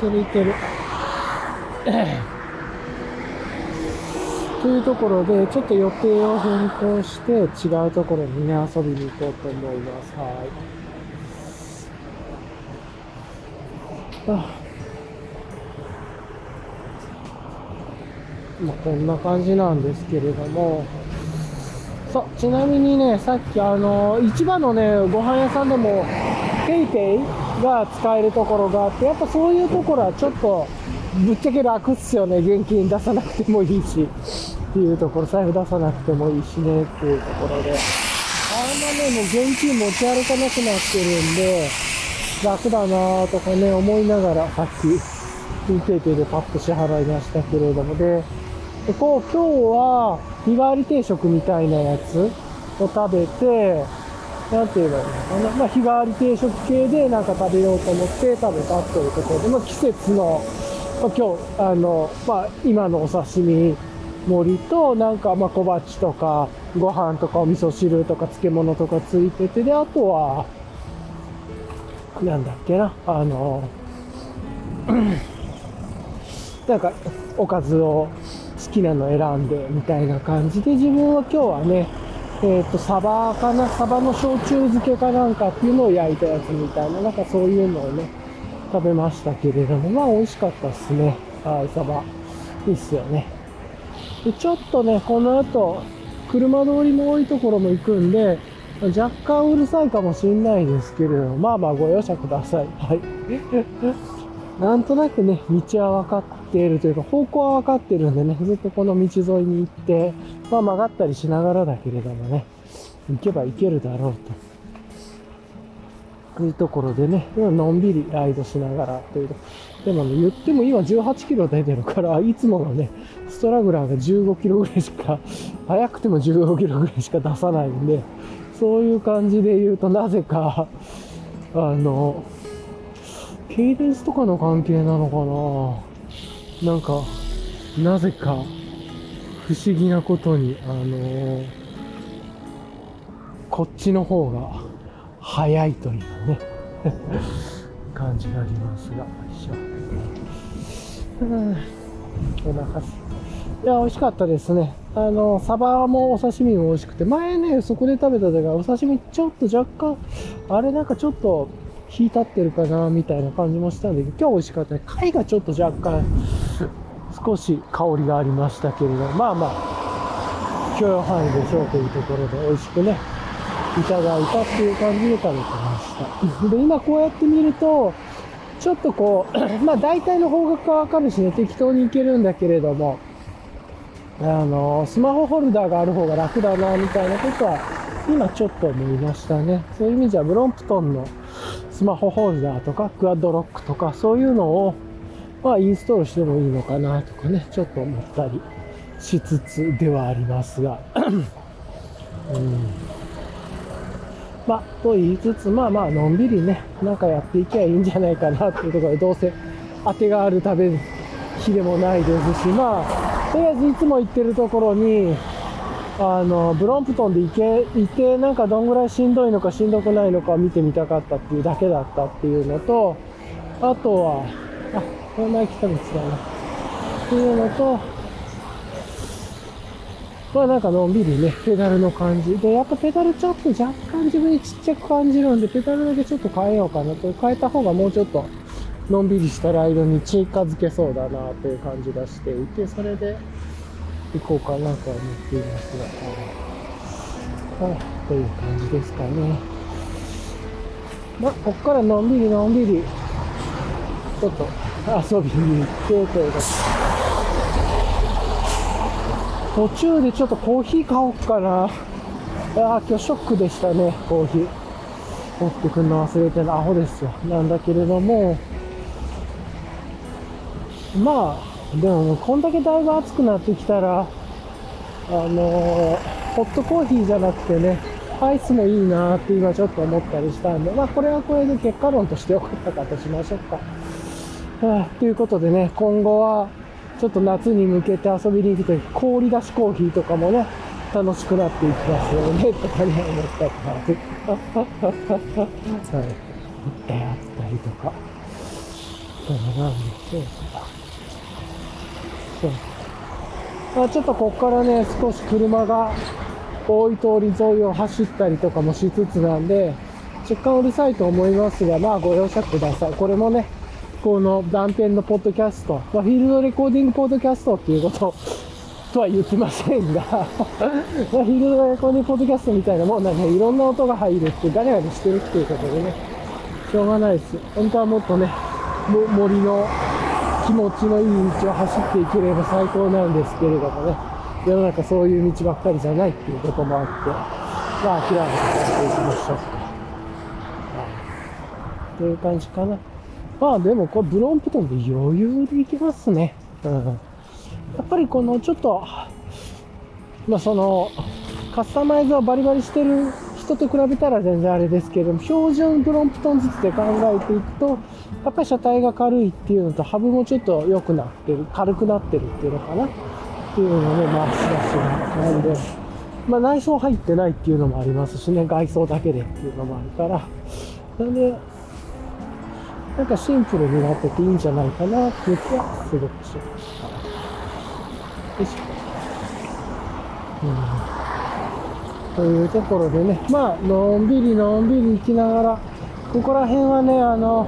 けるいける。というところで、ちょっと予定を変更して、違うところにね、遊びに行こうと思います。はい。あまあ、こんな感じなんですけれども、そう、ちなみにね、さっきあの、市場のね、ご飯屋さんでも、PayPayが使えるところがあって、やっぱそういうところはちょっと、ぶっちゃけ楽っすよね。現金出さなくてもいいし。っていうところ、財布出さなくてもいいしね、っていうところで。あんまね、もう現金持ち歩かなくなってるんで、楽だなぁとかね、思いながら、さっき、 PayPayでパッと支払いましたけれども、で、でこう、今日は、日替わり定食みたいなやつを食べて、なんて言えばいいのかな。まあ、日替わり定食系でなんか食べようと思って食べたというところで、まあ、季節の、まあ、今日、あの、まあ、今のお刺身盛りと、なんか、まあ、小鉢とか、ご飯とかお味噌汁とか漬物とかついてて、で、あとは、なんだっけな、あの、なんか、おかずを好きなの選んでみたいな感じで、自分は今日はね、えっ、ー、と、サバかな？サバの焼酎漬けかなんかっていうのを焼いたやつみたいな、なんかそういうのをね、食べましたけれども、まあ美味しかったっすね。はい、サバ。いいっすよね。で、ちょっとね、この後、車通りも多いところも行くんで、若干うるさいかもしんないですけれども、まあまあご容赦ください。はい。なんとなくね、道は分かっているというか、方向は分かってるんでね、ずっとこの道沿いに行って、まあ曲がったりしながらだけれどもね、行けば行けるだろうと。いうところでね、のんびりライドしながらというでもね、言っても今18キロ出てるから、いつものね、ストラグラーが15キロぐらいしか、早くても15キロぐらいしか出さないんで、そういう感じで言うとなぜか、あの、ケイデンスとかの関係なのかな？なんか、なぜか、不思議なことに、あのー、こっちの方が早いというね 感じがありますが、一緒。うん、お腹す。いや、美味しかったですね。あの、サバもお刺身も美味しくて、前ね、そこで食べた時はお刺身ちょっと若干、あれなんかちょっと、火立ってるかなみたいな感じもしたんで、今日美味しかったね。貝がちょっと若干、少し香りがありましたけれど、まあまあ、許容範囲でしょうというところで美味しくね、いただいたっていう感じで食べてました。で、今こうやって見ると、ちょっとこう、まあ大体の方角はわかるしね、適当に行けるんだけれども、あの、スマホホルダーがある方が楽だな、みたいなことは、今ちょっと思いましたね。そういう意味じゃ、ブロンプトンのスマホホルダーとか、クアッドロックとか、そういうのを、まあ、インストールしてもいいのかなとかね、ちょっと思ったりしつつではありますが。うん、まあ、と言いつつ、まあまあ、のんびりね、なんかやっていけばいいんじゃないかなっていうところで、どうせ当てがある食べ日でもないですし、まあ、とりあえずいつも行ってるところに、あの、ブロンプトンで行け、いて、なんかどんぐらいしんどいのかしんどくないのか見てみたかったっていうだけだったっていうのと、あとは、あ、これ前来た道だな。っていうのと、まあなんかのんびりね、ペダルの感じ。で、やっぱペダルちょっと若干自分にちっちゃく感じるんで、ペダルだけちょっと変えようかなと。変えた方がもうちょっと、のんびりしたライドに近づけそうだなという感じがしていて、それで、行こうかなとは思っていますが、はい、という感じですかね。まあ、こっからのんびりのんびり、ちょっと遊びに行ってというか、途中でちょっとコーヒー買おうかな。ああ、今日ショックでしたね、コーヒー。持ってくるの忘れてるアホですよ。なんだけれども、まあ、でも、こんだけだいぶ暑くなってきたら、あの、ホットコーヒーじゃなくてね、アイスもいいなって今ちょっと思ったりしたんで、まあこれはこれで結果論として良かったかとしましょうか。はあ、ということでね、今後はちょっと夏に向けて遊びに行くとき、氷出しコーヒーとかもね、楽しくなっていきますよね、とかね、思ったりはい。行ったやったりとか。そうなんでしょうか。そうまあ、ちょっとここからね少し車が多い通り沿いを走ったりとかもしつつなんで若干うるさいと思いますがまあご容赦くださいこれもねこの断片のポッドキャスト、まあ、フィールドレコーディングポッドキャストっていうこと とは言ってませんが まあ、フィールドレコーディングポッドキャストみたいなもんなんで、いろんな音が入るってガリガリしてるっていうことでね、しょうがないです。本当はもっとね、森の気持ちのいい道を走っていければ最高なんですけれどもね、世の中そういう道ばっかりじゃないっていうこともあって、まあ諦めて帰っていきましょう。という感じかな。まあでもこれブロンプトンで余裕でいきますね。うん。やっぱりこのちょっと、まあその、カスタマイズをバリバリしてる人と比べたら全然あれですけれども、標準ブロンプトンずつで考えていくと、やっぱり車体が軽いっていうのと、ハブもちょっと良くなってる、軽くなってるっていうのかなっていうのをね、回し出しなんで、まあ内装入ってないっていうのもありますしね、外装だけでっていうのもあるから、なんで、なんかシンプルになってていいんじゃないかなっていう気はすごくします。よいしょ。うん。というところでね、まあ、のんびりのんびり行きながら、ここら辺はね、あの、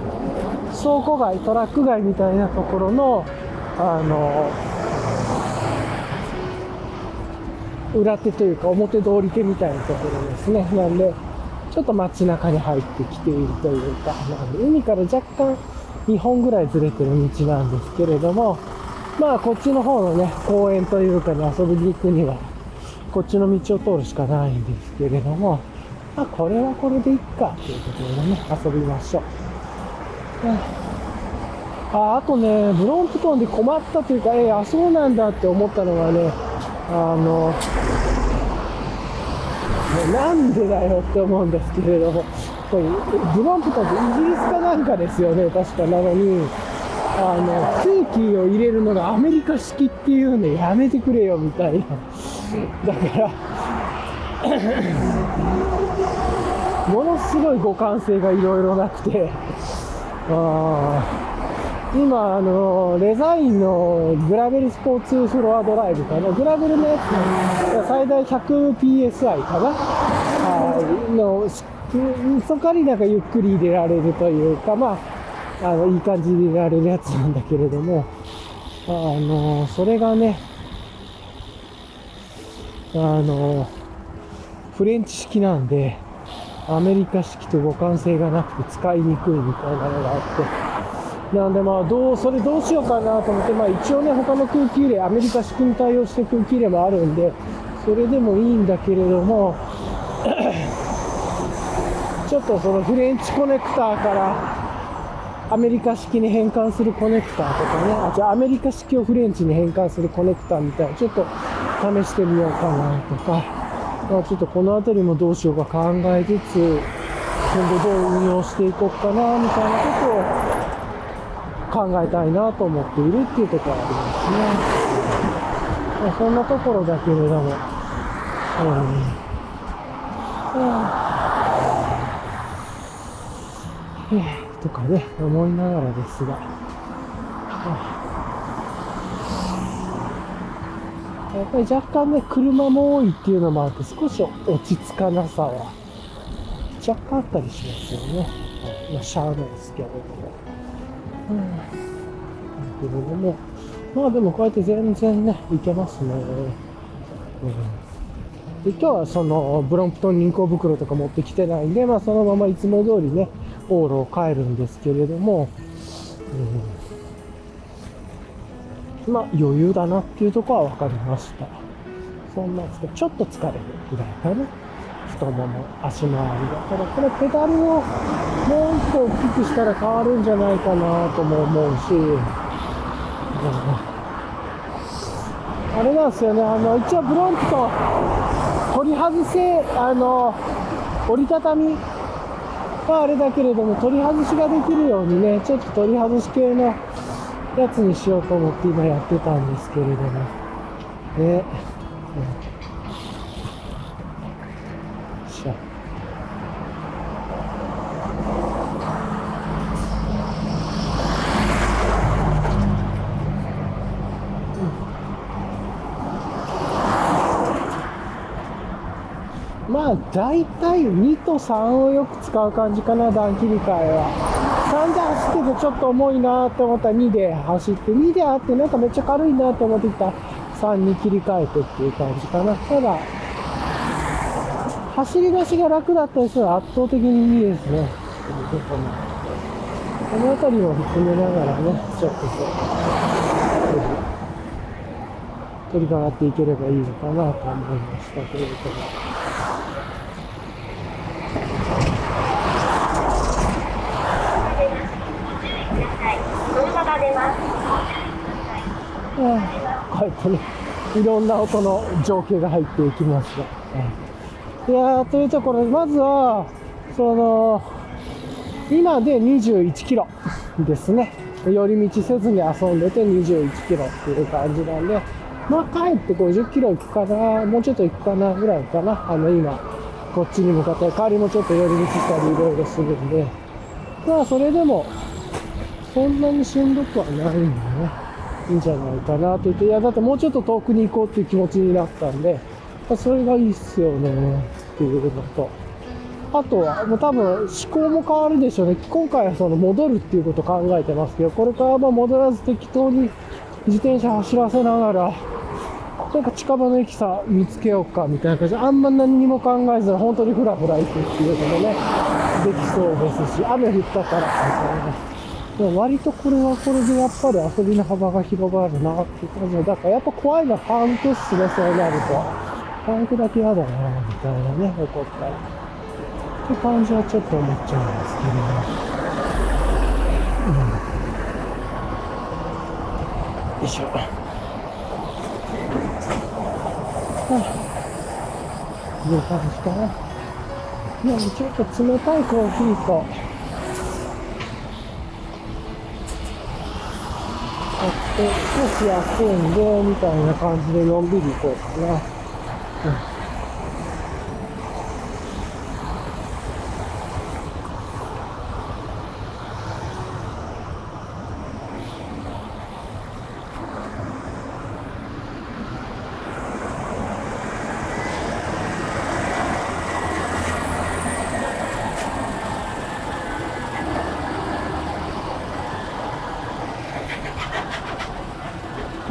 倉庫街、トラック街みたいなところの、あの、裏手というか表通り手みたいなところですね。なんで、ちょっと街中に入ってきているというか、なんで海から若干2本ぐらいずれてる道なんですけれども、まあこっちの方のね、公園というかに遊びに行くには、こっちの道を通るしかないんですけれども、まあこれはこれでいいかというとことでね、遊びましょう。ああとね、ブロンプトンで困ったというか、えー、あ、そうなんだって思ったのはね、あの、なんでだよって思うんですけれども、これブロンプトンってイギリスかなんかですよね、確かなのに、あの、空気を入れるのがアメリカ式っていうのやめてくれよみたいな。だから、ものすごい互換性がいろいろなくて、あ今、あの、デザインのグラベルスポーツフロアドライブかな。グラベルのやつ最大 100psi かな。はい。の、そこになんかゆっくり入れられるというか、まあ、あの、いい感じで入れられるやつなんだけれども、あの、それがね、あの、フレンチ式なんで、アメリカ式と互換性がなくて使いにくいみたいなのがあって、なんでまあどう、それどうしようかなと思って、まあ一応ね、他の空気入れ、アメリカ式に対応して空気入れもあるんで、それでもいいんだけれども、ちょっとそのフレンチコネクターからアメリカ式に変換するコネクターとかね、あ、じゃあアメリカ式をフレンチに変換するコネクターみたいな、ちょっと試してみようかなとか、まあ、ちょっとこの辺りもどうしようか考えつつ、今後どう運用していこうかな、みたいなことを考えたいなと思っているっていうところありますね。そんなところだけれども、うん。えーとかね、思いながらですが、やっぱり若干ね、車も多いっていうのもあって、少し落ち着かなさは若干あったりしますよね。まあ、しゃあないですけれども。うん。けれども、まあでもこうやって全然ね、いけますね。うん。で今日はそのブロンプトン銀行袋とか持ってきてないんで、まあそのままいつも通りね、往路を帰るんですけれども、うん、まあ余裕だなっていうとこは分かりました。そんな、ちょっと疲れるぐらいかな。太もも、足回りが。ただこれペダルをもう一個大きくしたら変わるんじゃないかなとも思うし、あれなんですよね、あの、一応ブロンプと取り外せ、あの、折りたたみはあれだけれども、取り外しができるようにね、ちょっと取り外し系のやつにしようと思って今やってたんですけれども、ね、うん、よいしょ。まあ、大体2と3をよく使う感じかな、段切り替えは。3で走っててちょっと重いなって思ったら2で走って、2であってなんかめっちゃ軽いなって思ってきたら3に切り替えてっていう感じかな。ただ、走り出しが楽だったりするのは圧倒的にいいですね。この辺りも含めながらね、ちょっとこう、取り掛かっていければいいのかなと思いましたけれども。うんこうやってね、いろんな音の情景が入っていきますが。いやー、というところで、まずは、その、今で21キロですね。寄り道せずに遊んでて21キロっていう感じなんで、まあ帰って50キロ行くかな、もうちょっと行くかなぐらいかな。あの今、こっちに向かって、帰りもちょっと寄り道したりいろいろするんで、まあそれでも、そんなにしんどくはないんでね、いいんじゃないかなと言って、いやだってもうちょっと遠くに行こうっていう気持ちになったんで、まそれがいいっすよね、っていうのと。あとは、もう多分思考も変わるでしょうね。今回はその戻るっていうこと考えてますけど、これからま戻らず適当に自転車走らせながら、なんか近場の駅さ見つけようかみたいな感じで、あんま何にも考えずに本当にフラフラ行くっていうのもね、できそうですし、雨降ったからみたいな。でも割とこれはこれでやっぱり遊びの幅が広がるなって感じで、だからやっぱ怖いのはパンクっすね、そうなると。パンクだけ嫌だな、みたいなね、怒ったら。って感じはちょっと思っちゃうん。ですけどね。うん。よいしょ。はあ、いう感じかな。いや、ちょっと冷たいコーヒーと、少し休んで、みたいな感じでのんびり行こうかな。うん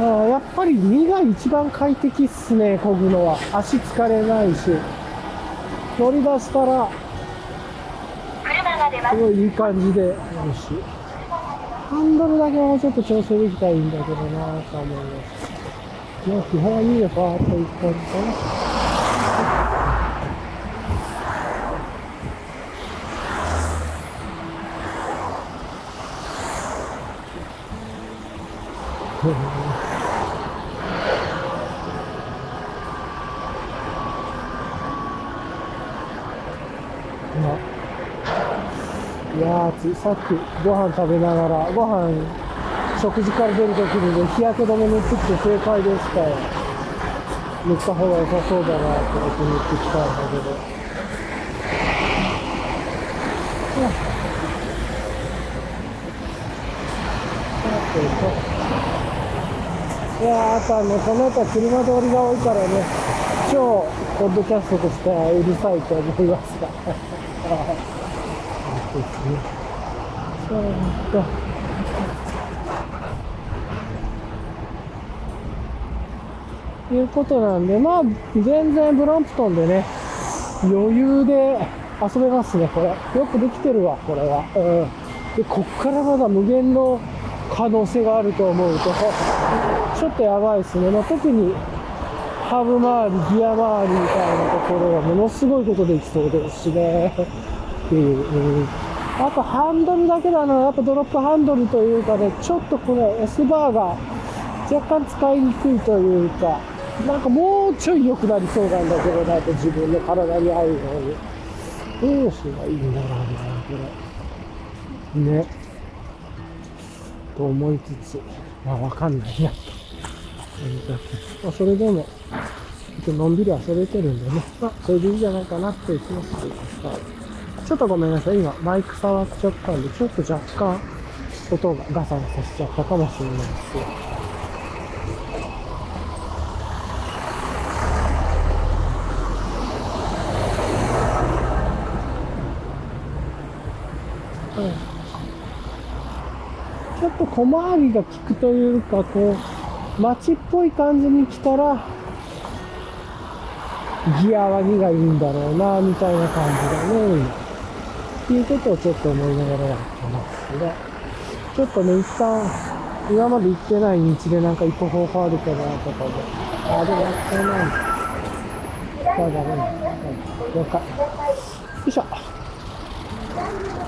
あーやっぱり2が一番快適っすね、漕ぐのは。足疲れないし。乗り出したら、すす。ごいいい感じでやるし。ハンドルだけもうちょっと調整できたらいいんだけどなぁと思います。まあ、基本は2でバーっといく感じかな。さっきご飯食べながらご飯食事から出るときにね日焼け止め塗ってきて正解でしたよ塗った方が良さそうだなって思って塗ってきたんだけど。いやあとはねこの後は車通りが多いからね超ポッドキャストとしてはうるさいと思いますが。そうですね。そうと。いうことなんで、まあ、全然ブランプトンでね、余裕で遊べますね、これ。よくできてるわ、これは。うん。で、こっからまだ無限の可能性があると思うと、ちょっとやばいですね。まあ、特に、ハブ周り、ギア周りみたいなところはものすごいことできそうですしね。っていう。うんあとハンドルだけだな、やっぱドロップハンドルというかね、ちょっとこの S バーが若干使いにくいというか、なんかもうちょい良くなりそうなんだけどなと自分の体に合うように。どうすればいいんだろうな、これ。ね。と思いつつ、まあわかんないや。まあ、それでも、ちょっとのんびり遊べてるんでね、まあ、それでいいんじゃないかなって気もしています。ちょっとごめんなさい。今、マイク触っちゃったんで、ちょっと若干、音がガサガサしちゃったかもしれないですけど。はいちょっと小回りが効くというか、こう、街っぽい感じに来たら、ギアは2がいいんだろうな、みたいな感じだね、今。っていうことをちょっと思いながらやってますが、ちょっとね、一旦、今まで行ってない道でなんか一歩方法あるかなとかで、あ、でもやってないんだ。じゃあダメだ。はい了解。よいしょ。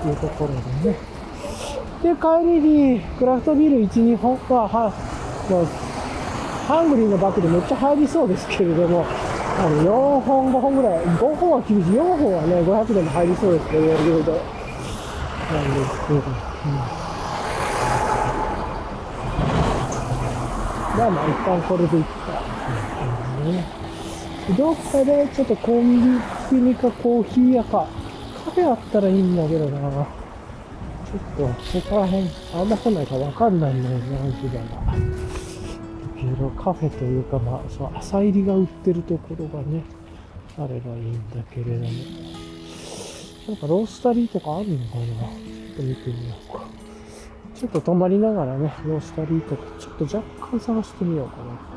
というところでね。で、帰りにクラフトビール1、2本は、は、ハングリーのバッグでめっちゃ入りそうですけれども、あの4本、5本ぐらい、5本は厳しい、4本はね、500でも入りそうですけど、やるほど。なんですけど、うん。まあまあ、一旦これでいっか。うん。ね、どっかでちょっとコンビニかコーヒー屋か、カフェあったらいいん。だけどな。ちょっと、そこら辺、あん。ま来ないかわかん。ないん。だよな、いろいろ、カフェというか、まあ、その、朝入りが売ってるところがね、あればいいんだけれども。なんかロースタリーとかあるのかな？ちょっと見てみようか。ちょっと泊まりながらね、ロースタリーとか、ちょっと若干探してみようかな。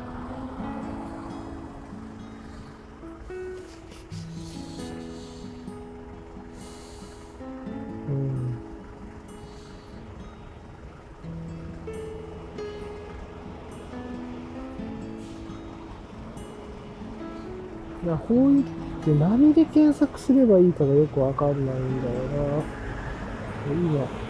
いや、こういうって何で検索すればいいかがよくわかんないんだよな。いいわ。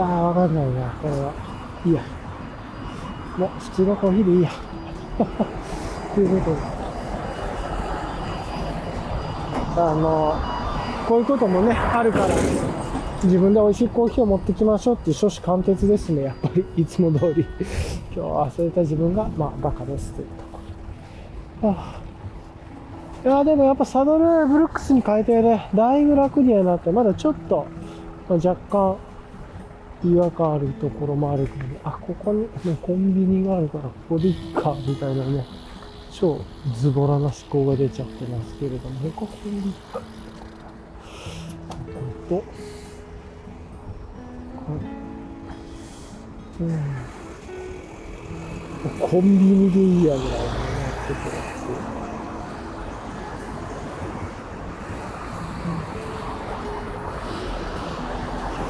やー、わかんないな、これは。いいや。もう、普通のコーヒーでいいや。ということで。あの、こういうこともね、あるから、自分で美味しいコーヒーを持ってきましょうっていう初子貫徹ですね、やっぱり。いつも通り。今日は忘れた自分が、まあ、バカですというところ。はあいやでもやっぱサドルブルックスに変えてね、だいぶ楽にはなって、まだちょっと、まあ若干、違和感あるところもあるけど、あ、ここに、ね、コンビニがあるから、ここでいっか、みたいなね、超ズボラな思考が出ちゃってますけれども、他コンビニか。ここと、こうん。コンビニでいいやぐらいのね、ちょっとやつ。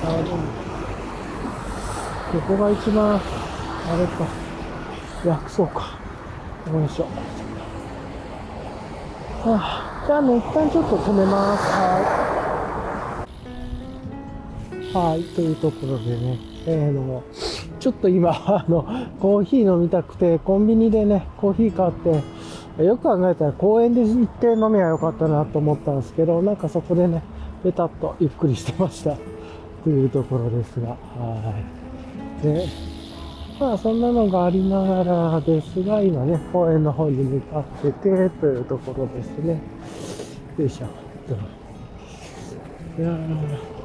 あ、でも、ここが一番、あれか、楽そうか。よいしょ。はあ、じゃあね、一旦ちょっと止めます。はい。はい、というところでね、えー、の、ちょっと今、あの、コーヒー飲みたくて、コンビニでね、コーヒー買って、よく考えたら公園で行って飲めばよかったなと思ったんですけど、なんかそこでね、ペタッとゆっくりしてました。というところですが、はい。で、まあそんなのがありながらですが、今ね、公園の方に向かってて、というところですね。よいしょ。いやー。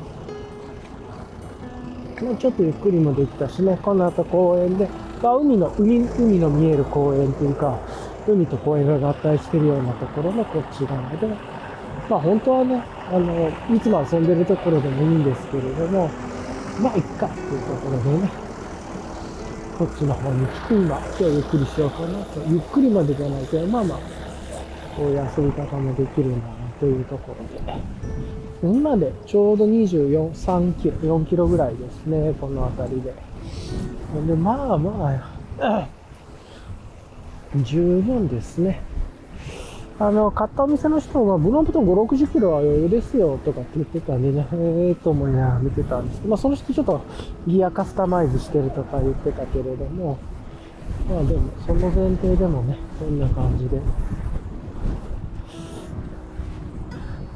まあちょっとゆっくりもできたしね、この後公園で、まあ海の、海、海の見える公園というか、海と公園が合体してるようなところのこっち側で、まあ本当はね、あの、いつも遊んでるところでもいいんですけれども、まあいっかっていうところでね、こっちの方に来て今、今日ゆっくりしようかなと。ゆっくりまでじゃないけど、まあまあ、こういう遊び方もできるんだなというところで。今でちょうど24、3キロ、4キロぐらいですね、この辺りで。で、まあまあ、十分ですね。あの、買ったお店の人が、ブロンプトン5、60キロは余裕ですよとかって言ってたんでね、ええー、と思いながら見てたんですけど、まあその人ちょっとギアカスタマイズしてるとか言ってたけれども、まあでも、その前提でもね、そんな感じで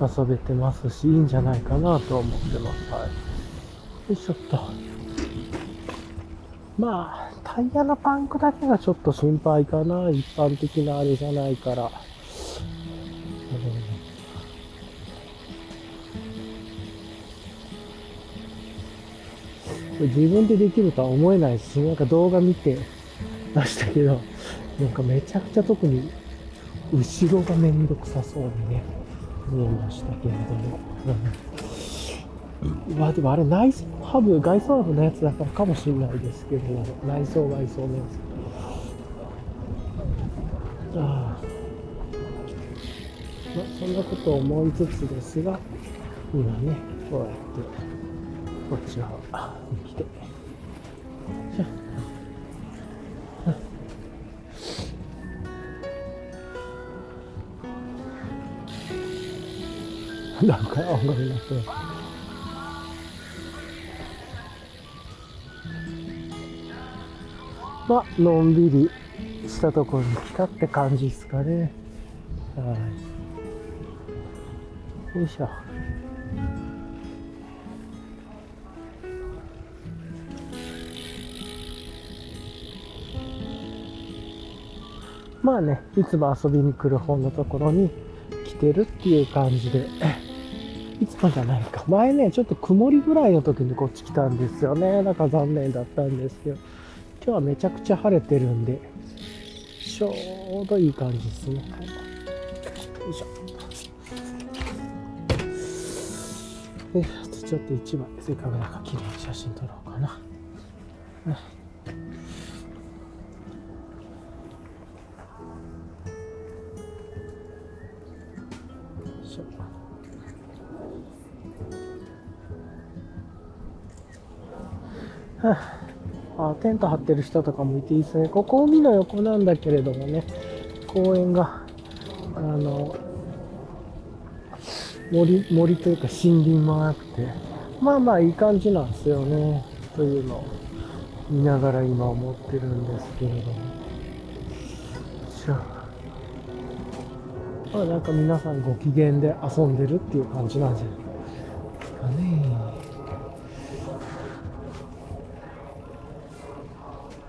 遊べてますし、いいんじゃないかなと思ってます。はい。よいしょっと。まあ、タイヤのパンクだけがちょっと心配かな。一般的なあれじゃないから。自分でできるとは思えないし、なんか動画見てましたけど、なんかめちゃくちゃ特に後ろがめんどくさそうにね、見えましたけれども。うんわ、でもあれ内装ハブ、外装ハブのやつだからかもしれないですけど、内装外装のやつ。ああ。まあ、そんなことを思いつつですが、今ね、こうやって、こっち側に来て。なんか音楽になって。まあ、のんびりしたところに来たって感じですかね。はい。よいしょ。まあね、いつも遊びに来る方のところに来てるっていう感じで、いつもじゃないか。前ね、ちょっと曇りぐらいの時にこっち来たんですよね。なんか残念だったんですけど、今日はめちゃくちゃ晴れてるんで、ちょうどいい感じですね。よいしょ。えっと、ちょっと一枚、せっかくなんか綺麗に写真撮ろうかな。あテント張ってる人とかもいていいですね。ここ海の横なんだけれどもね、公園が、あの、森、森というか森林もなくて、まあまあいい感じなんですよね。というのを見ながら今思ってるんですけれども。しゃまあなんか皆さんご機嫌で遊んでるっていう感じなんじゃないですかね。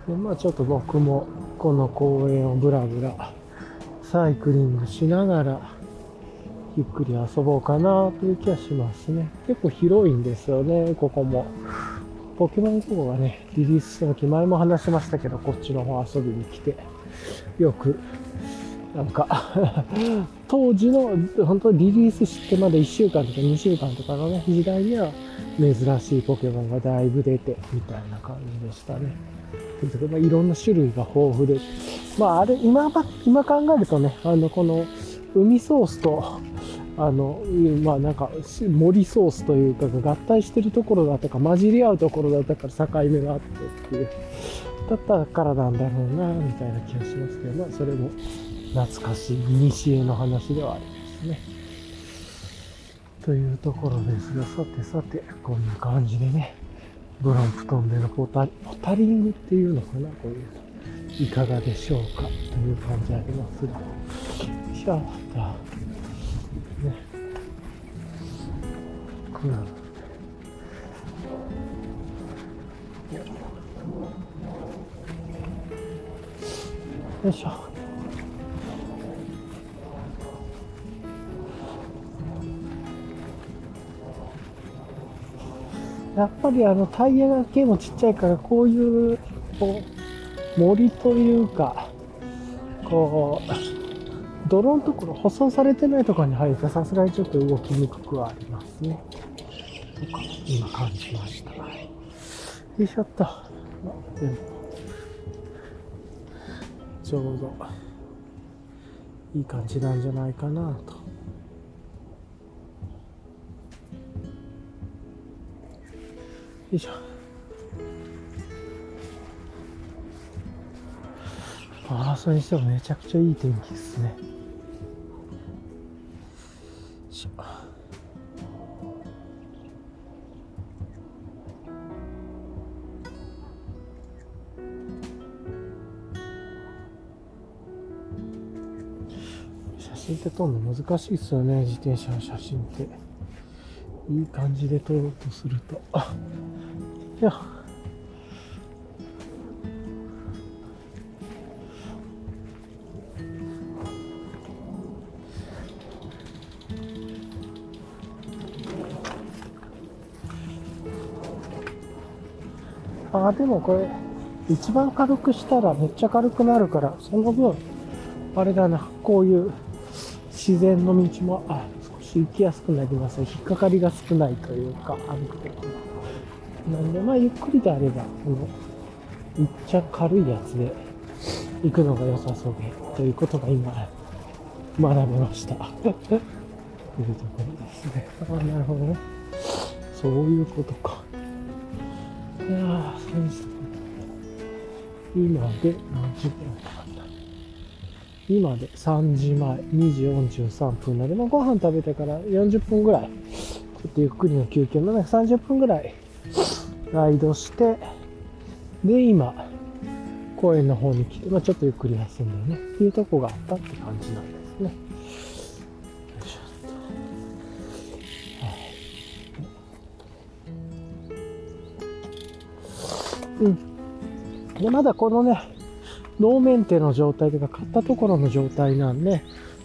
でまあちょっと僕もこの公園をぶらぶらサイクリングしながらゆっくり遊ぼうかなという気がしますね。結構広いんですよね、ここも。ポケモン GO がね、リリースした時前も話しましたけど、こっちの方遊びに来て、よく、なんか 当時の、本当リリースしてまだ1週間とか2週間とかのね、時代には珍しいポケモンがだいぶ出て、みたいな感じでしたね。まあ、いろんな種類が豊富で、まあ、あれ、今、今考えるとね、あの、この、海ソースと、あの、まあなんか、森ソースというか、合体してるところだったか、混じり合うところだったから境目があってっていう、だったからなんだろうな、みたいな気がしますけど、まあそれも懐かしい、古の話ではありますね。というところですが、さてさて、こんな感じでね、ブロンプトンでのポタポタリングっていうのかな、こういう。いかがでしょうかという感じありますが。しゃあ、ね。クール。よいしょ。やっぱりあのタイヤが系もちっちゃいからこういうこう森というかこう泥のところ舗装されてないところに入るとさすがにちょっと動きにくくはありますねとか。今感じました。よいしょっと。でもちょうどいい感じなんじゃないかなと。よいしょ。ああそれにしてもめちゃくちゃいい天気ですね。って撮るの難しいですよね。自転車の写真って。いい感じで撮ろうとすると。あ いや。あでもこれ一番軽くしたらめっちゃ軽くなるからその分あれだなこういう自然の道もあ少し行きやすくなりますね。引っかかりが少ないというか、歩くときは。なんで、まあ、ゆっくりであれば、この、いっちゃ軽いやつで行くのが良さそうで、ということが今、学べました。というところですね。ああ、なるほどね。そういうことか。いやー、そうですね。今で何時ぐらいなんだ？今で3時前、2時43分なので、まあ、ご飯食べてから40分ぐらい、ちょっとゆっくりの休憩のね、30分ぐらいライドして、で、今、公園の方に来て、まあ、ちょっとゆっくり休んでね、っていうとこがあったって感じなんですね。よいしょはいうん。で、まだこのね、ノーメンテの状態というか、買ったところの状態なんで、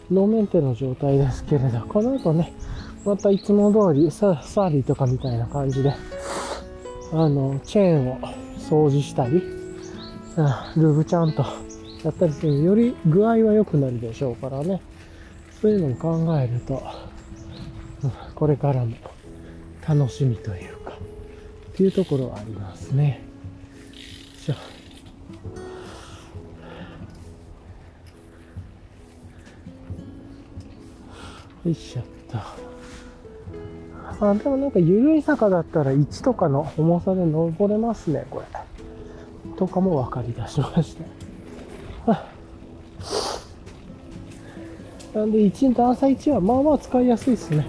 ノーメンテの状態ですけれど、この後ね、またいつも通りサ、 Surlyとかみたいな感じで、あの、チェーンを掃除したり、うん lube ちゃんとやったりするより具合は良くなるでしょうからね。そういうのも考えると、これからも楽しみというか、っていうところはありますね。よいしよいしょっと。あ、でもなんか緩い坂だったら1とかの重さで登れますね、これ。とかも分かり出しました。なんで1、段差1はまあまあ使いやすいですね。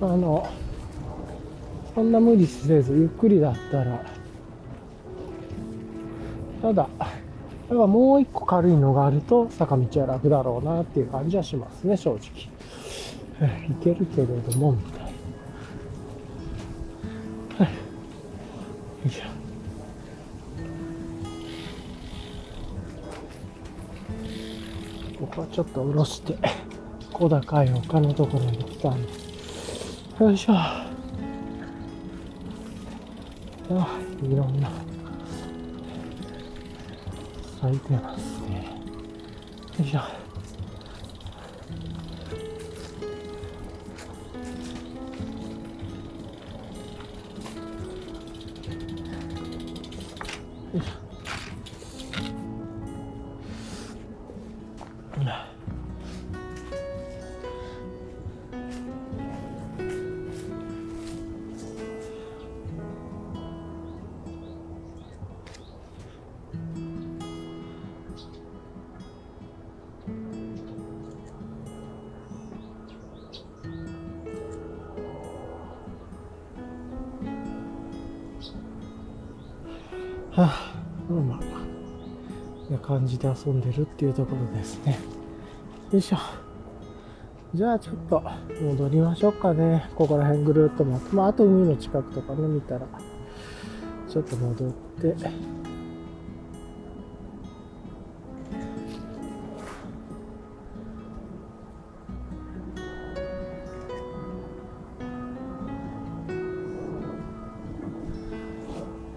あの、そんな無理せず、ゆっくりだったら。ただ、やっぱもう一個軽いのがあると坂道は楽だろうなっていう感じはしますね、正直。いけるけれども、みたいな。はい。よいしょ。ここはちょっと下ろして、小高い丘のところに来たんで。よいしょ。あ、いろんな、咲いてますね。よいしょ。で遊んでるっていうところですね。よいしょ。じゃあちょっと戻りましょうかね。ここら辺ぐるっと回って。まあ、あと海の近くとかね、見たら、ちょっと戻って。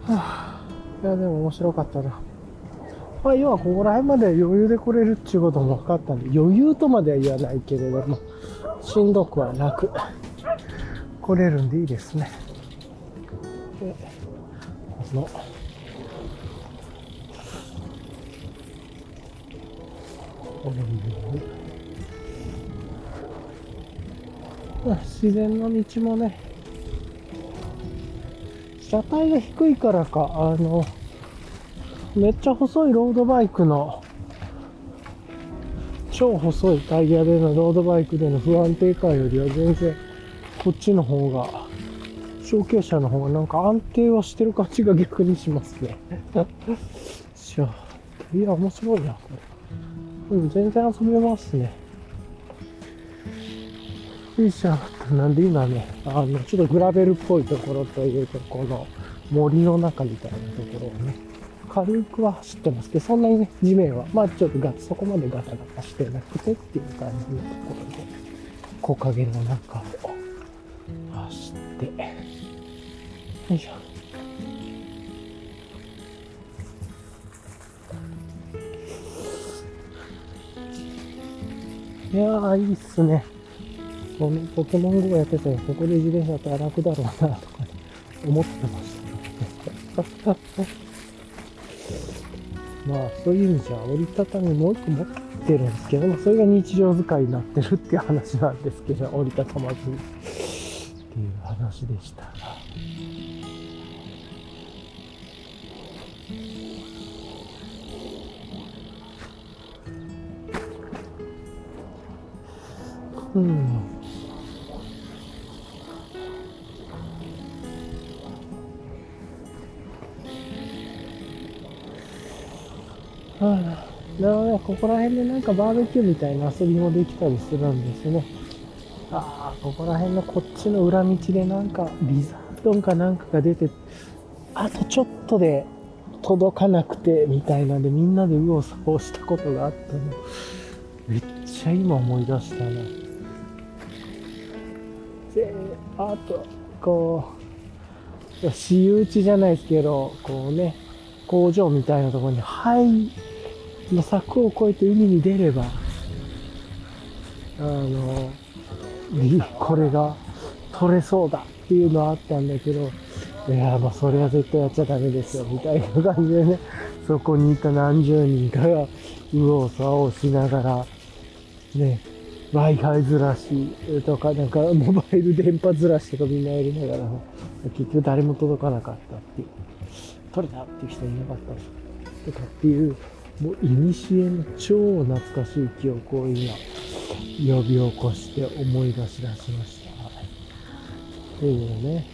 はあ、いや、でも面白かったな。まあ、要はここら辺まで余裕で来れるっていうことも分かったんで、余裕とまでは言わないけれども、しんどくはなく来れるんでいいですね。で、この、こういうまあ自然の道もね、車体が低いからか、あの、めっちゃ細いロードバイクの超細いタイヤでのロードバイクでの不安定感よりは全然こっちの方が小傾斜の方がなんか安定はしてる感じが逆にしますね。しゃいや面白いなこれ。うん全然遊べますね。よいしょ。なんで今ねあのちょっとグラベルっぽいところというかこの森の中みたいなところをね軽くは走ってますけど、そんなにね、地面は、まあちょっとガそこまでガタガタしてなくてっていう感じのところで、木陰の中を走って、よいしょ。いやー、いいっすね。そのポケモン GO やってたら、ここで自転車やったら楽だろうな、とか、思ってました。まあ、そういう意味じゃ、折りたたみもう一個持ってるんですけども、それが日常使いになってるっていう話なんですけど、折りたたまず。っていう話でしたが。うん。はあ、なので、ここら辺でなんかバーベキューみたいな遊びもできたりするんですね。ああ、ここら辺のこっちの裏道でなんかビザードンかなんかが出て、あとちょっとで届かなくてみたいなんでみんなで右往左往したことがあったの。めっちゃ今思い出したな。で、あと、こう、私有地じゃないですけど、こうね、工場みたいなところに、はい、の柵を越えて海に出れば、あの、これが取れそうだっていうのはあったんだけど、いや、まあそれは絶対やっちゃダメですよ、みたいな感じでね、そこにいた何十人かが、右往左往しながら、ね、Wi-Fi ずらしとか、なんかモバイル電波ずらしとかみんなやりながら、結局誰も届かなかったっていう。取れたっていう人いなかったとかっていう、もう、いにしえの超懐かしい記憶を今、呼び起こして思い出し出しました。っていうね。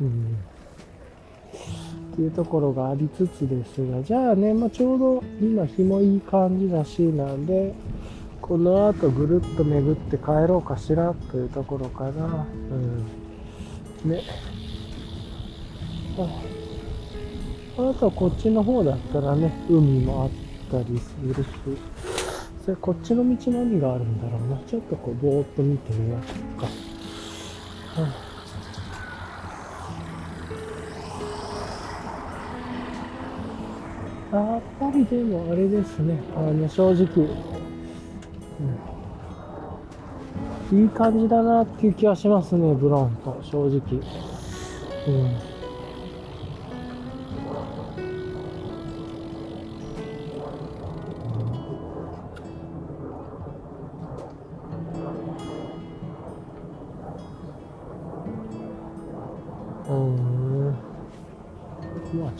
うん。っていうところがありつつですが、じゃあね、まあ、ちょうど今日もいい感じだしなんで、この後ぐるっと巡って帰ろうかしらというところかな。うん。ね。ああとはこっちの方だったらね、海もあったりするし、それこっちの道何があるんだろうな。ちょっとこう、ぼーっと見てみましょうか。はあやっぱりでもあれですね、あの正直、うん、いい感じだなっていう気はしますね、ブロンと、正直。うん。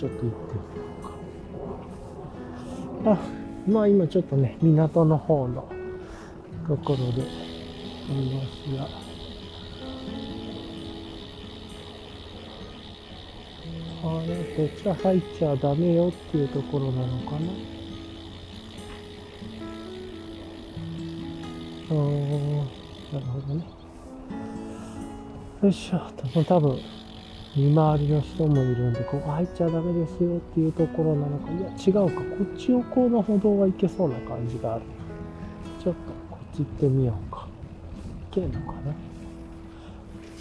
ちょっと行ってみようか。あ、まあ今ちょっとね、港の方のところでいますが。あれ、こっちは入っちゃダメよっていうところなのかな。うーん、なるほどね。よいしょ、多分見回りの人もいるんで、ここ入っちゃダメですよっていうところなのか。いや、違うか。こっちをこの歩道は行けそうな感じがある。ちょっとこっち行ってみようか。行けんのかな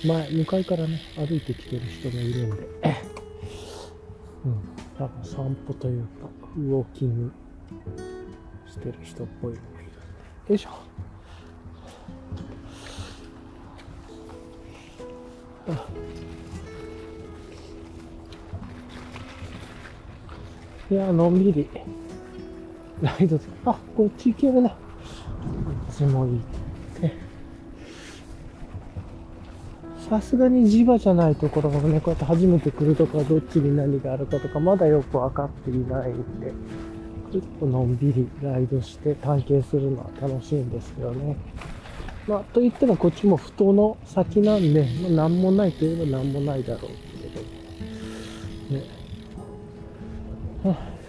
前、向かいからね、歩いてきてる人がいるんで。うん。多分散歩というか、ウォーキングしてる人っぽいのがいるんで。よいしょ。あいや、のんびり。ライド、あ、こっち行けるな。こっちもいいって。さすがに地場じゃないところがね、こうやって初めて来るとか、どっちに何があるかとか、まだよくわかっていないんで、ちょっとのんびりライドして探検するのは楽しいんですよね。まあ、と言ってもこっちも不当の先なんで、まあ、なんもないといえばなんもないだろうはあ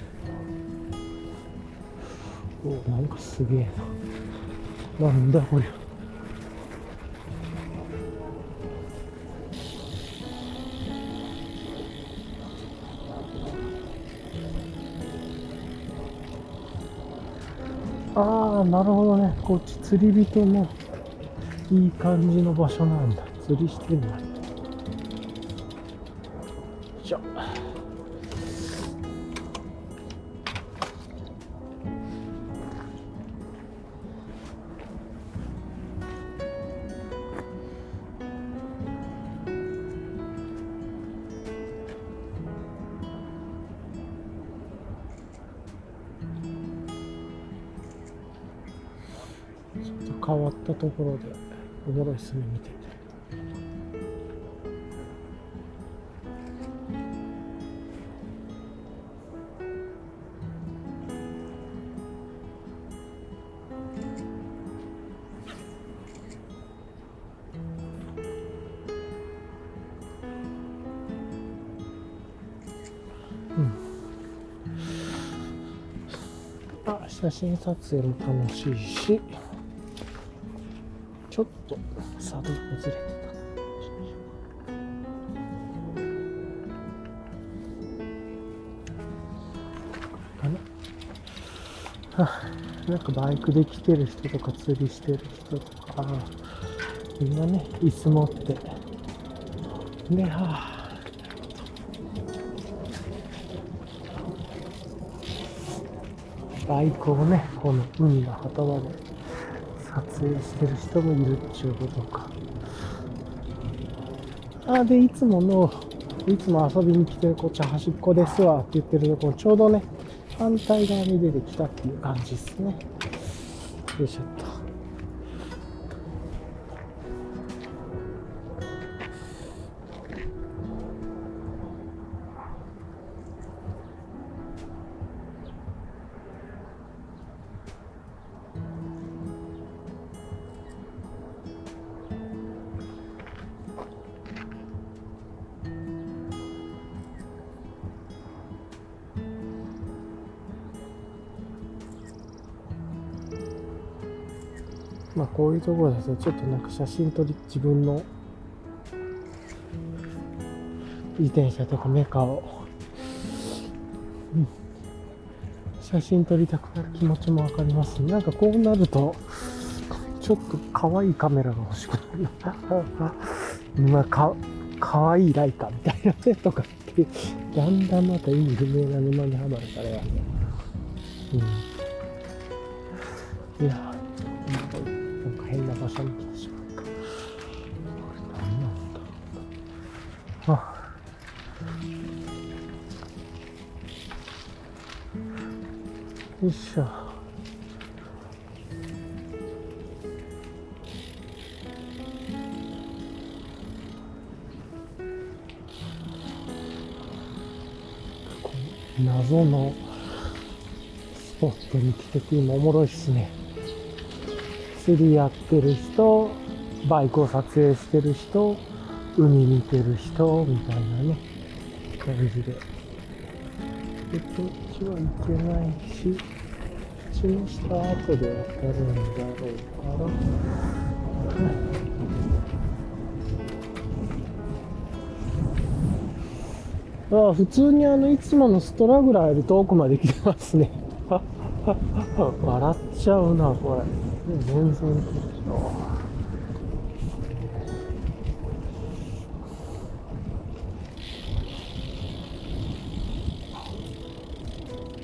おなんかすげえな。なんだこりゃ。ああ、なるほどね。こっち釣り人のいい感じの場所なんだ。釣りしてんだ。よいしょ。ところでおもろいですね見て。てあ写真撮影も楽しいし。ちょっとサドルずれてたかなはあなんかバイクで来てる人とか釣りしてる人とかみんなね椅子持って。ではあバイクをね、この海の旗場で影してる人もいるっちゅうことか。あ、で、いつもの、いつも遊びに来てるこっち端っこですわって言ってるところ、ちょうどね、反対側に出てきたっていう感じですね。よいしょ。ところですね、ちょっとなんか写真撮り、自分の自転車とかメカを、うん写真撮りたくなる気持ちもわかります。なんかこうなると、ちょっと可愛いカメラが欲しくなる。まあか、可愛いライカみたいなねとかって、だんだんまた意味不明な沼にはまるからや。うん。いしょ。こう謎のスポットに来てて今おもろいっすね。釣りやってる人、バイクを撮影してる人、海見てる人、みたいなね、感じで。で、こっちは行けないし、こっちの下後で渡るんだ。ろうから、ああ普通にあのいつものストラグラーより遠くまで来てますね。笑っちゃうなこれ。全然こっちだわ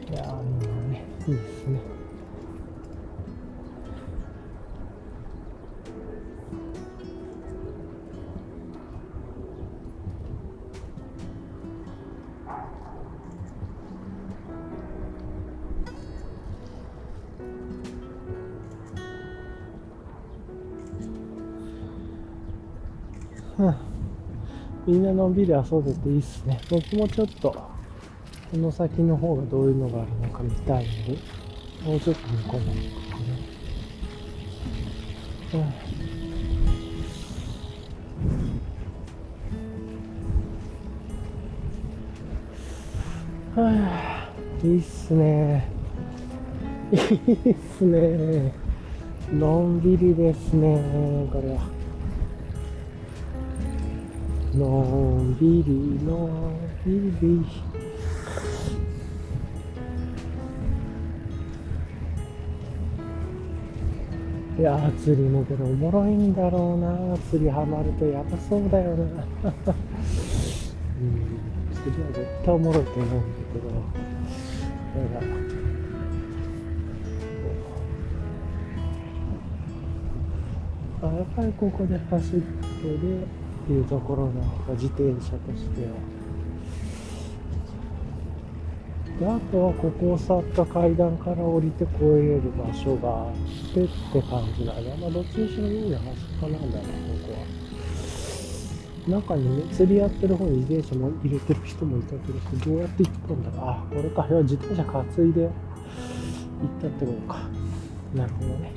いやーみんなねいいですね。みんなのんびり遊べていいっすね。僕もちょっと、この先の方がどういうのがあるのか見たいんで、もうちょっと向こうまで行くかな。うん。はあ、いいっすね。いいっすね。のんびりですね、これは。のんびりのんびりいや釣りもけどおもろいんだろうな。釣りハマるとやばそうだよな。うん釣りは絶対おもろいと思うんだけど。だから。あやっぱりここで走ってでっていうところなのか自転車としてはであとはここを去った階段から降りて越えれる場所があってって感じだね。まあどっちにしろいいな、あそこなんだな、ここは。中にね、釣りやってる方に自転車も入れてる人もいたけど、どうやって行ったんだろう。あ、これか。いや自転車担いで行ったってことか。なるほどね。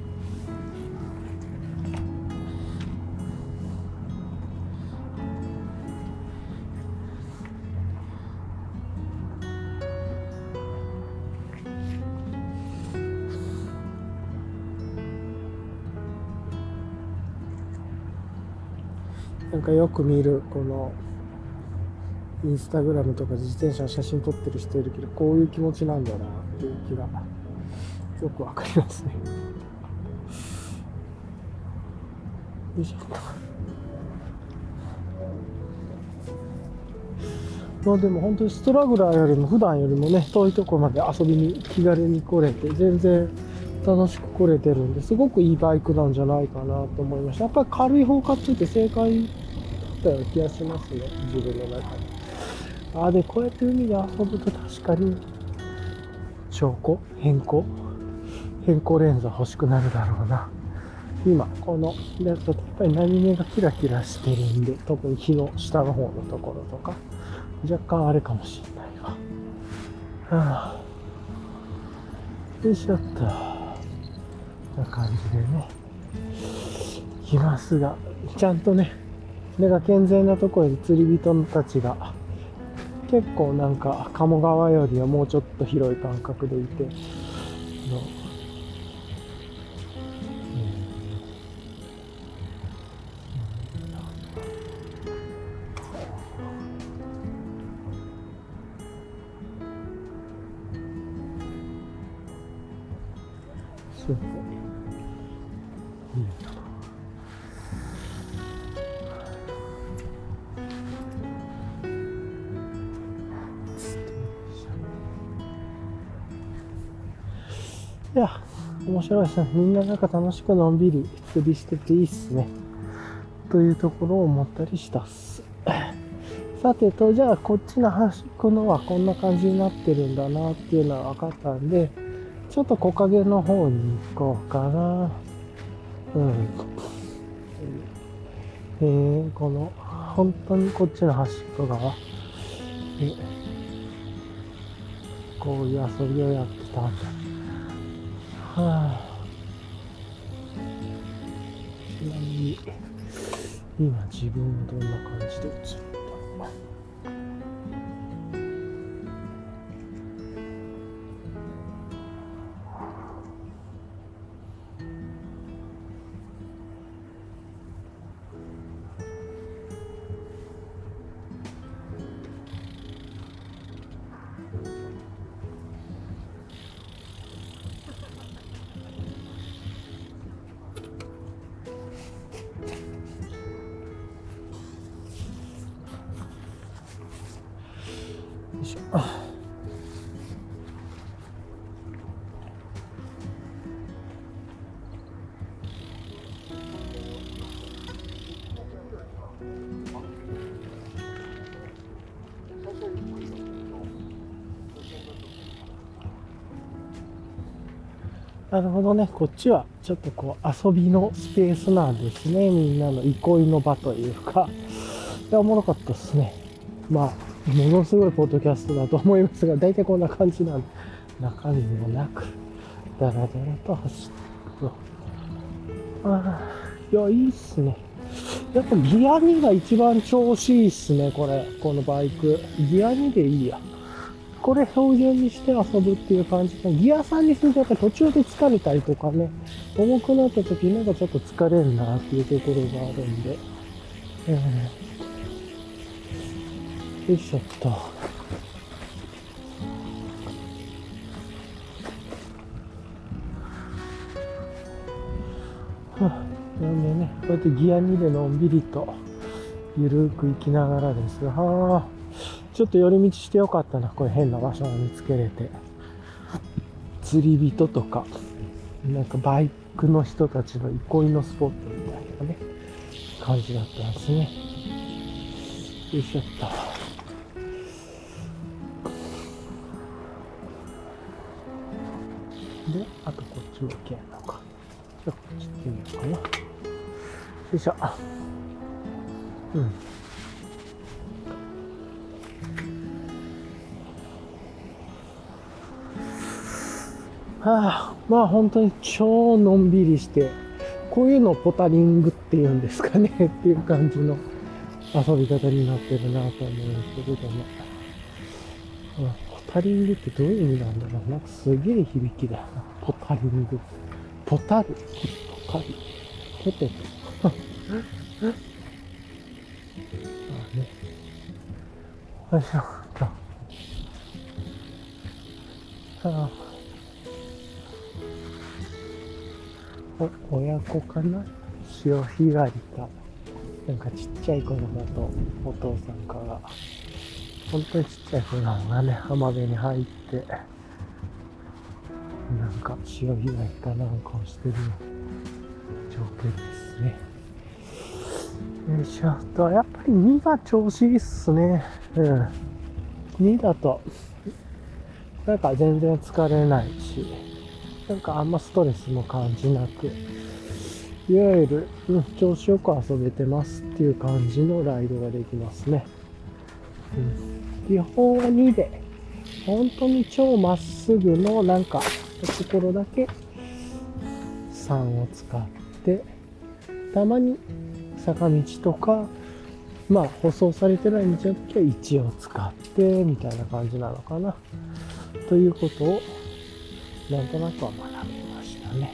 かよく見るこのインスタグラムとか自転車の写真撮ってる人いるけどこういう気持ちなんだなっていう気がよくわかりますね。よいしょまあでも本当にストラグラーよりも普段よりもね遠いところまで遊びに気軽に来れて全然楽しく来れてるんですごくいいバイクなんじゃないかなと思いました。やっぱり軽い方買ってて正解ったような気がしますね自分の中にああでこうやって海で遊ぶと確かに証拠変更変更レンズ欲しくなるだろうな。今このやつだとやっぱり何目がキラキラしてるんで特に日の下の方のところとか若干あれかもしれないわ。はあ。よいしょっと。な感じでね。いますがちゃんとね目が健全なところに釣り人たちが結構なんか鴨川よりはもうちょっと広い感覚でいての白いですね。みんななんか楽しくのんびり釣りしてていいっすね。というところを思ったりしたっす。さてと、じゃあこっちの端っこのはこんな感じになってるんだなっていうのは分かったんで、ちょっと木陰の方に行こうかな。うん。えー、この、本当にこっちの端っこ側。えこういう遊びをやってたんだ。はあ、ちなみに、今自分はどんな感じで映るなるほどね。こっちはちょっとこう遊びのスペースなんですね。みんなの憩いの場というか。いや、おもろかったですね。まあ、ものすごいポッドキャストだと思いますが、大体こんな感じなんで、中身もなく、だらだらと走ってと。ああ、いや、いいっすね。やっぱギア2が一番調子いいっすね、これ。このバイク。ギア2でいいや。これ標準にして遊ぶっていう感じで、ギア3にするとやっぱ途中で疲れたりとかね、重くなった時なんかちょっと疲れるなっていうところがあるんで。えーよいしょっと。なんでね、こうやってギア2でのんびりと、ゆるく行きながらです、はあ、ちょっと寄り道してよかったな、これ変な場所を見つけれて。釣り人とか、なんかバイクの人たちの憩いのスポットみたいなね、感じだったんですね。よいしょっと。で、あとこっちも行けんのか。じゃあこっち行ってみようかな。よいしょ。うん。はあ、まあ本当に超のんびりして、こういうのをポタリングっていうんですかねっていう感じの 遊び方になってるなと思うんですけれども。うんポタリングってどういう意味なんだろうなんかすげえ響きだな。ポタリング。ポタル。ポタリ。ポテト。ま あね。よいしょっと。あ親子かな?潮干狩りか。なんかちっちゃい子のだとお父さんかが。本当にちっちゃい子なのがね、浜辺に入って、なんか潮干狩りかなんかをしてる状況ですね。よいしょ。と、やっぱり2が調子いいっすね。うん。2だと、なんか全然疲れないし、なんかあんまストレスも感じなく、いわゆる、うん、調子よく遊べてますっていう感じのライドができますね。うん基本は2で、本当に超まっすぐのなんか、ところだけ3を使って、たまに坂道とか、まあ舗装されてない道の時は1を使って、みたいな感じなのかな。ということを、なんとなくは学びましたね。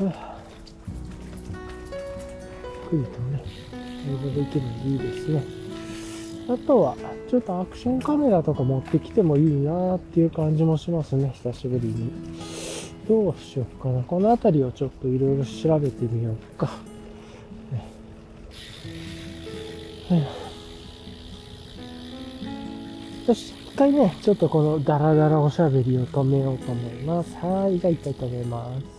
はあゆっくりとね、映像できるのいいですね。あとは、ちょっとアクションカメラとか持ってきてもいいなっていう感じもしますね、久しぶりに。どうしようかな。この辺りをちょっといろいろ調べてみようか。よし、一回ね、ちょっとこのダラダラおしゃべりを止めようと思います。はい、じゃあ一回止めます。